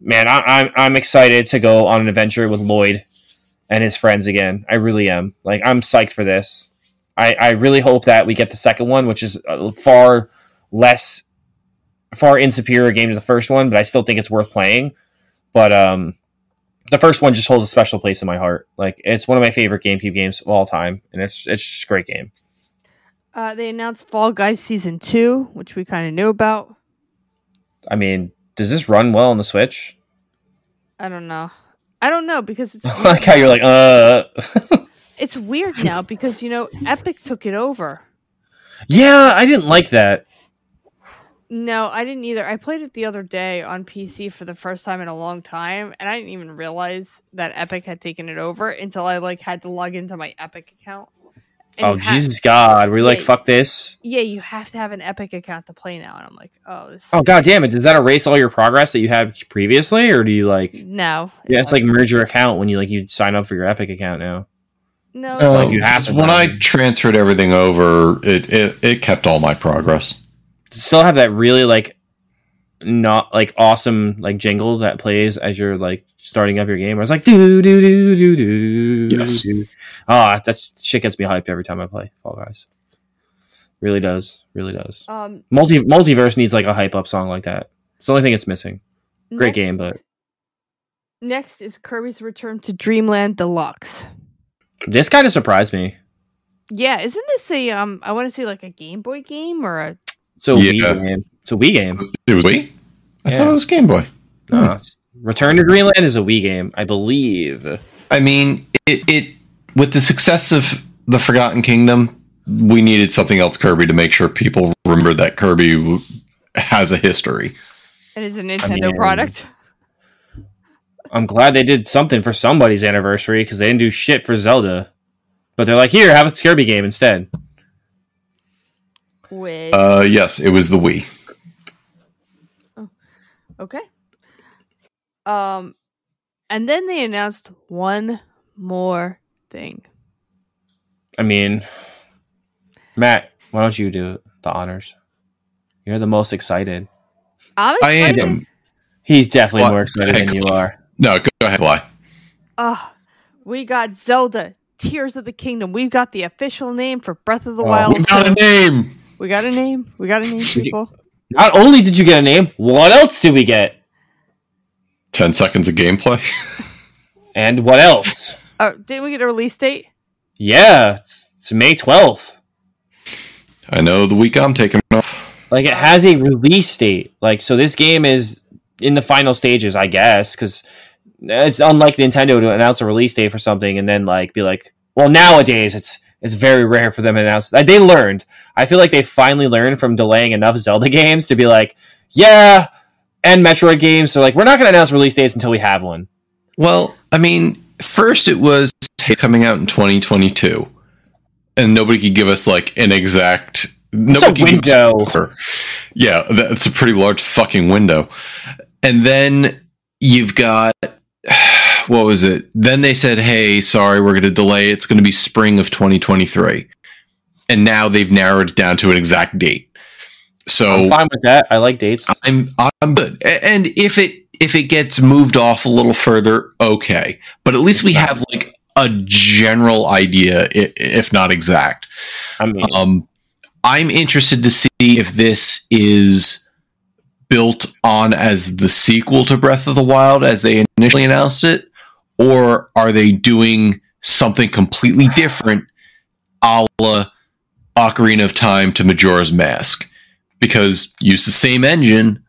Man, I, I'm I'm excited to go on an adventure with Lloyd and his friends again. I really am. Like I'm psyched for this. I I really hope that we get the second one, which is a far less, far insuperior game to the first one, but I still think it's worth playing. But um, the first one just holds a special place in my heart. Like it's one of my favorite GameCube games of all time, and it's it's just a great game. Uh, they announced Fall Guys Season 2, which we kind of knew about. I mean, does this run well on the Switch? I don't know. I don't know because it's *laughs* like how you're like, uh. *laughs* it's weird now because you know Epic took it over. yeah, I didn't like that. No, I didn't either. I played it the other day on PC for the first time in a long time, and I didn't even realize that Epic had taken it over until I like had to log into my Epic account. And oh you Jesus God, we're like, fuck this. Yeah, you have to have an Epic account to play now, and I'm like, oh, this. Oh God damn it! Does that erase all your progress that you had previously, or do you like? no. Yeah, it's like merge your account when you like you sign up for your Epic account now. No. Uh, Like you have when I transferred everything over, it, it it kept all my progress. still have that really like not like awesome like jingle that plays as you're like starting up your game. I was like do do do do do. Yes. do. Ah, that shit gets me hyped every time I play Fall Guys. Really does, really does. Um, Multi multiverse needs like a hype up song like that. It's the only thing it's missing. Great next- game, but Next is Kirby's Return to Dreamland Deluxe. This kind of surprised me. Yeah, isn't this a um? I want to say like a Game Boy game or a So a Yeah. Wii game. It's a Wii game. It was Wii. I Yeah. thought it was Game Boy. No, it's Return to Dreamland is a Wii game, I believe. I mean, it, it with the success of the Forgotten Kingdom, we needed something else Kirby to make sure people remember that Kirby has a history. It is a Nintendo mean- product. I'm glad they did something for somebody's anniversary because they didn't do shit for Zelda. But they're like, here, have a Kirby game instead. With Uh, yes, it was the Wii. okay. Um, and then they announced one more thing. I mean, Matt, why don't you do the honors? You're the most excited. I'm I am. He's definitely What? more excited than you are. No, go ahead, why? Ah, we got Zelda Tears of the Kingdom. We've got the official name for Breath of the Oh, Wild. We got a name. We got a name. We got a name, people. Not only did you get a name, what else did we get? Ten seconds of gameplay. And what else? Oh, didn't we get a release date? Yeah, it's May 12th. I know the week I'm taking off. Like it has a release date. Like so, this game is in the final stages, I guess, because it's unlike Nintendo to announce a release date for something and then like be like, well, nowadays it's it's very rare for them to announce. They learned. I feel like they finally learned from delaying enough Zelda *laughs* games to be like, yeah, and Metroid games. So like, we're not going to announce release dates until we have one. Well, I mean, first it was coming out in 2022, and nobody could give us like an exact. It's a could give us- window. Yeah, that's a pretty large fucking window. And then you've got *sighs* what was it? Then they said, "Hey, sorry, we're going to delay. It's going to be spring of 2023." And now they've narrowed it down to an exact date. So I'm fine with that. I like dates. I'm I'm good. And if it if it gets moved off a little further, okay. But at least we have like a general idea, if not exact. I mean, Um, I'm interested to see if this is built on as the sequel to Breath of the Wild as they initially announced it, or are they doing something completely different, a la Ocarina of Time to Majora's Mask? Because use the same engine,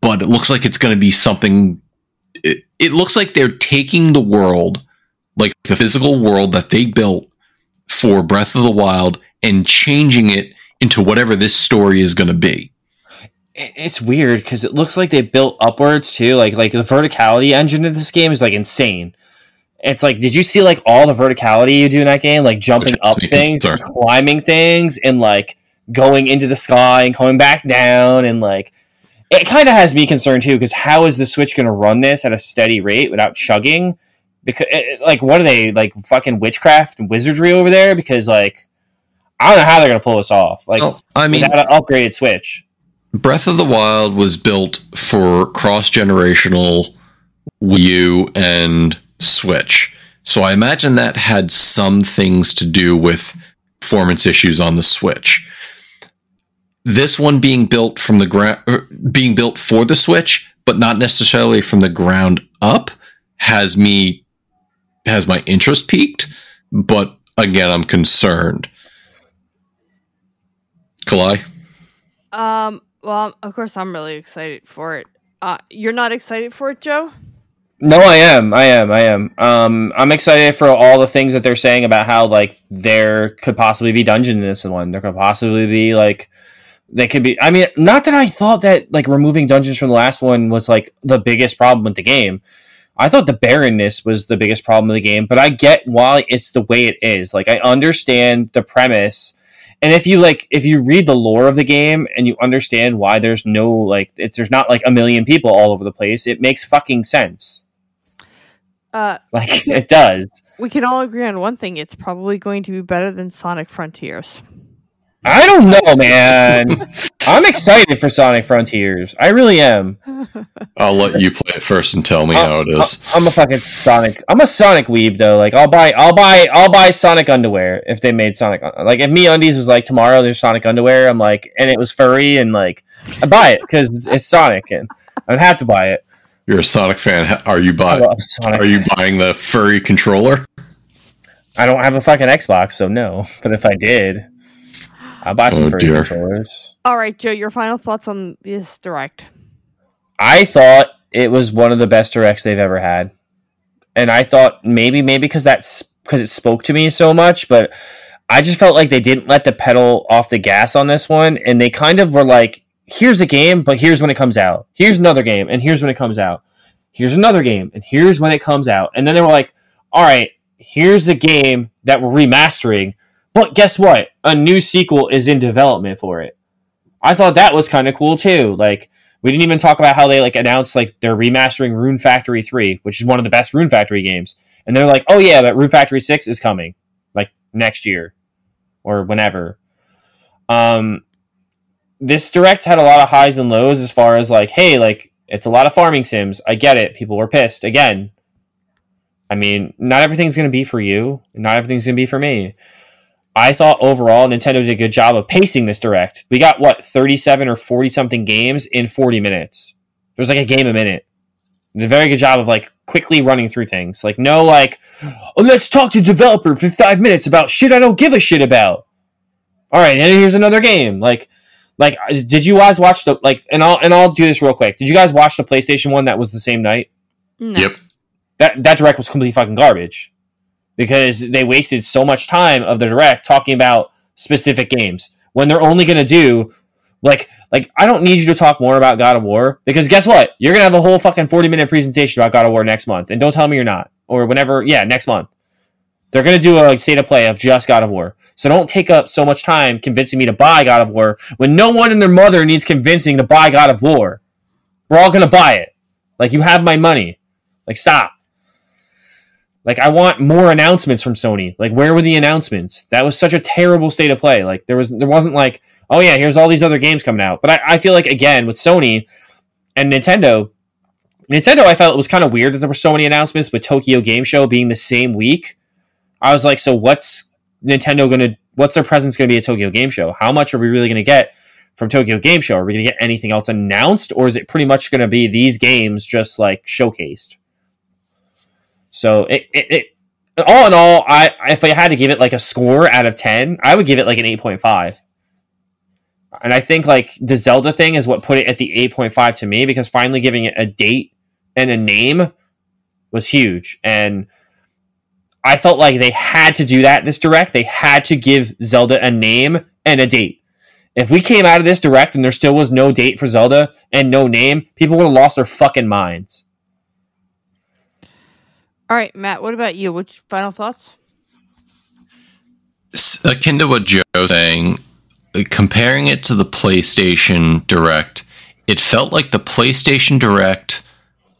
but it looks like it's going to be something. It, it looks like they're taking the world, like the physical world that they built for Breath of the Wild, and changing it into whatever this story is going to be. It- it's weird because it looks like they built upwards too. Like like the verticality engine in this game is like insane. It's like, did you see like all the verticality you do in that game? Like jumping up things, climbing things, and like going into the sky and coming back down, and like it kind of has me concerned too. Because how is the Switch going to run this at a steady rate without chugging? Because it- like, what are they like fucking witchcraft and wizardry over there? Because like, I don't know how they're going to pull this off. Like, Well, I mean, without an upgraded Switch. Breath of the Wild was built for cross generational Wii U and Switch. So I imagine that had some things to do with performance issues on the Switch. This one being built from the ground, being built for the Switch, but not necessarily from the ground up, has me has my interest peaked. But again, I'm concerned. Kalai? Um. Well, of course, I'm really excited for it. Uh, you're not excited for it, Joe? No, I am. I am. I am. Um, I'm excited for all the things that they're saying about how like there could possibly be dungeon in this one. There could possibly be like they could be. I mean, not that I thought that like removing dungeons from the last one was like the biggest problem with the game. I thought the barrenness was the biggest problem of the game, but I get why it's the way it is. Like I understand the premise. And if you like if you read the lore of the game and you understand why there's no like it's there's not like a million people all over the place, it makes fucking sense. Uh, Like *laughs* it does. we can all agree on one thing. It's probably going to be better than Sonic Frontiers. I don't know, man. I'm excited for Sonic Frontiers. I really am. I'll let you play it first and tell me Uh, how it is. I'm a fucking Sonic. I'm a Sonic weeb though. Like I'll buy, I'll buy, I'll buy Sonic underwear if they made Sonic. Like if MeUndies was like tomorrow, there's Sonic underwear. I'm like, and it was furry and like, I buy it because it's Sonic and I'd have to buy it. You're a Sonic fan. Are you buying? Are you buying the furry controller? I don't have a fucking Xbox, so no. But if I did, I'll buy some Oh, furry dear. controllers. All right, Joe. Your final thoughts on this direct? I thought it was one of the best directs they've ever had. And I thought maybe maybe because that's because it spoke to me so much, but I just felt like they didn't let the pedal off the gas on this one, and they kind of were like, "Here's a game, but here's when it comes out. Here's another game, and here's when it comes out. Here's another game, and here's when it comes out." And then they were like, "All right, here's a game that we're remastering, but guess what? A new sequel is in development for it." I thought that was kind of cool too. Like we didn't even talk about how they like announced like they're remastering Rune Factory 3, which is one of the best Rune Factory games. And they're like, "Oh yeah, that Rune Factory 6 is coming like next year or whenever." Um this direct had a lot of highs and lows as far as like, hey, like it's a lot of farming sims. I get it. People were pissed. Again, I mean, not everything's going to be for you. Not everything's going to be for me. I thought overall Nintendo did a good job of pacing this direct. We got what 37 or 40 something games in 40 minutes. There's like a game a minute. Did a very good job of like quickly running through things. Like no like, oh, let's talk to developer for five minutes about shit I don't give a shit about. All right, and here's another game. Like, like did you guys watch the like? And I'll and I'll do this real quick. Did you guys watch the PlayStation one that was the same night? No. Yep. That that direct was completely fucking garbage because they wasted so much time of the direct talking about specific games when they're only going to do like like I don't need you to talk more about God of War because guess what? You're going to have a whole fucking 40 minute presentation about God of War next month and don't tell me you're not or whenever yeah, next month. They're going to do a state of play of just God of War. So don't take up so much time convincing me to buy God of War when no one and their mother needs convincing to buy God of War. We're all going to buy it. Like you have my money. Like stop. Like I want more announcements from Sony. Like where were the announcements? That was such a terrible state of play. Like there was there wasn't like, oh yeah, here's all these other games coming out. But I, I feel like again with Sony and Nintendo, Nintendo I felt it was kind of weird that there were so many announcements but Tokyo Game Show being the same week. I was like, so what's Nintendo gonna what's their presence gonna be at Tokyo Game Show? How much are we really gonna get from Tokyo Game Show? Are we gonna get anything else announced, or is it pretty much gonna be these games just like showcased? So it, it, it all in all, I if I had to give it like a score out of ten, I would give it like an eight point five. And I think like the Zelda thing is what put it at the eight point five to me because finally giving it a date and a name was huge. And I felt like they had to do that this direct. They had to give Zelda a name and a date. If we came out of this direct and there still was no date for Zelda and no name, people would have lost their fucking minds. All right, Matt. What about you? Which final thoughts? Akin to what Joe's saying, uh, comparing it to the PlayStation Direct, it felt like the PlayStation Direct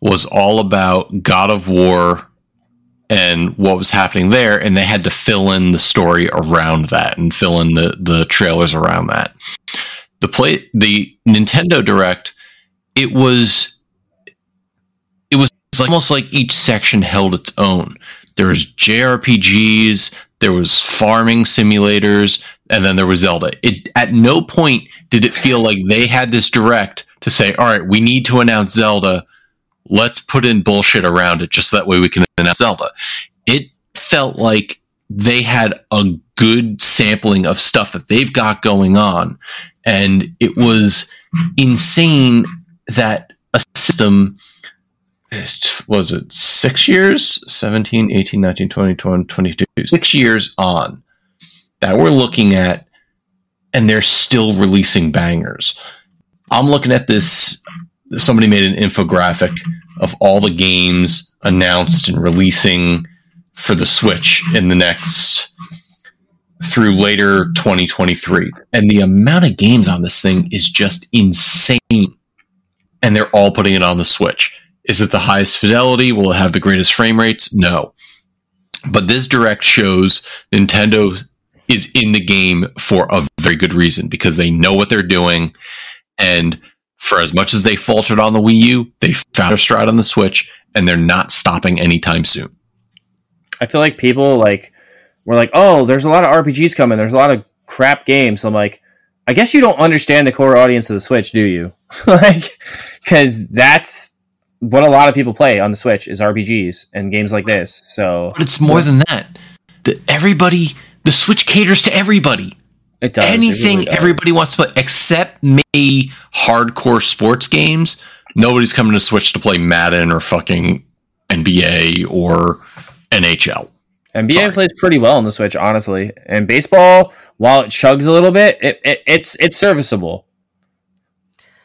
was all about God of War and what was happening there, and they had to fill in the story around that and fill in the, the trailers around that. The play the Nintendo Direct, it was it was almost like each section held its own. There was JRPGs, there was farming simulators, and then there was Zelda. It at no point did it feel like they had this direct to say, "All right, we need to announce Zelda. Let's put in bullshit around it just so that way we can announce Zelda." It felt like they had a good sampling of stuff that they've got going on, and it was insane that a system was it six years? 17 18 19 20 21 22 six years on that we're looking at and they're still releasing bangers. I'm looking at this somebody made an infographic of all the games announced and releasing for the switch in the next through later 2023 and the amount of games on this thing is just insane. And they're all putting it on the switch is it the highest fidelity? Will it have the greatest frame rates? No. But this direct shows Nintendo is in the game for a very good reason because they know what they're doing. And for as much as they faltered on the Wii U, they found their stride on the Switch and they're not stopping anytime soon. I feel like people like were like, "Oh, there's a lot of RPGs coming. There's a lot of crap games." I'm like, I guess you don't understand the core audience of the Switch, do you? *laughs* like, because that's what a lot of people play on the Switch is RPGs and games like this. So, but it's more than that. The, everybody, the Switch caters to everybody. It does. Anything it really does. everybody wants to play, except maybe hardcore sports games. Nobody's coming to Switch to play Madden or fucking NBA or NHL. NBA Sorry. plays pretty well on the Switch, honestly. And baseball, while it chugs a little bit, it, it it's it's serviceable.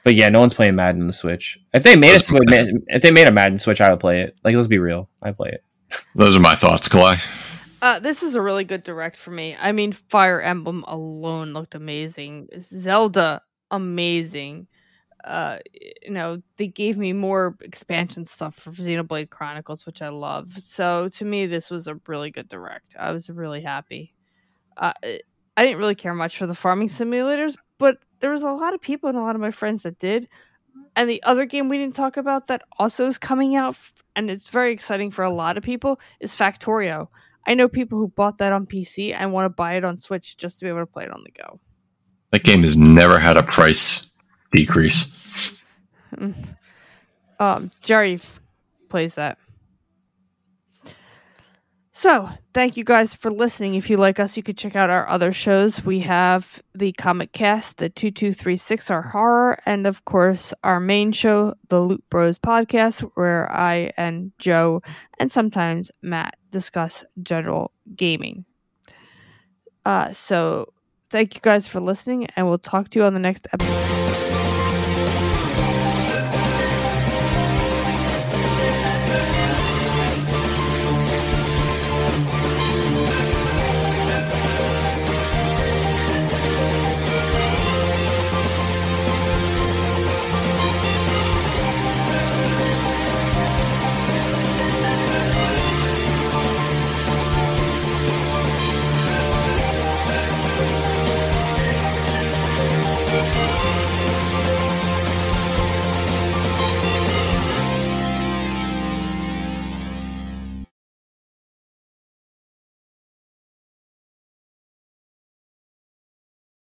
But yeah, no one's playing Madden on the Switch. If they made a Those- Switch, if they made a Madden Switch, I would play it. Like, let's be real, I play it. Those are my thoughts, Kalai. Uh, this is a really good direct for me. I mean, Fire Emblem alone looked amazing. Zelda, amazing. Uh, you know, they gave me more expansion stuff for Xenoblade Chronicles, which I love. So to me, this was a really good direct. I was really happy. Uh, I didn't really care much for the farming simulators, but there was a lot of people and a lot of my friends that did. And the other game we didn't talk about that also is coming out, and it's very exciting for a lot of people, is Factorio. I know people who bought that on PC and want to buy it on Switch just to be able to play it on the go. That game has never had a price decrease. Um, Jerry plays that. So, thank you guys for listening. If you like us, you could check out our other shows. We have the Comic Cast, the 2236, our horror, and of course, our main show, the Loot Bros podcast, where I and Joe and sometimes Matt discuss general gaming. Uh, so, thank you guys for listening, and we'll talk to you on the next episode.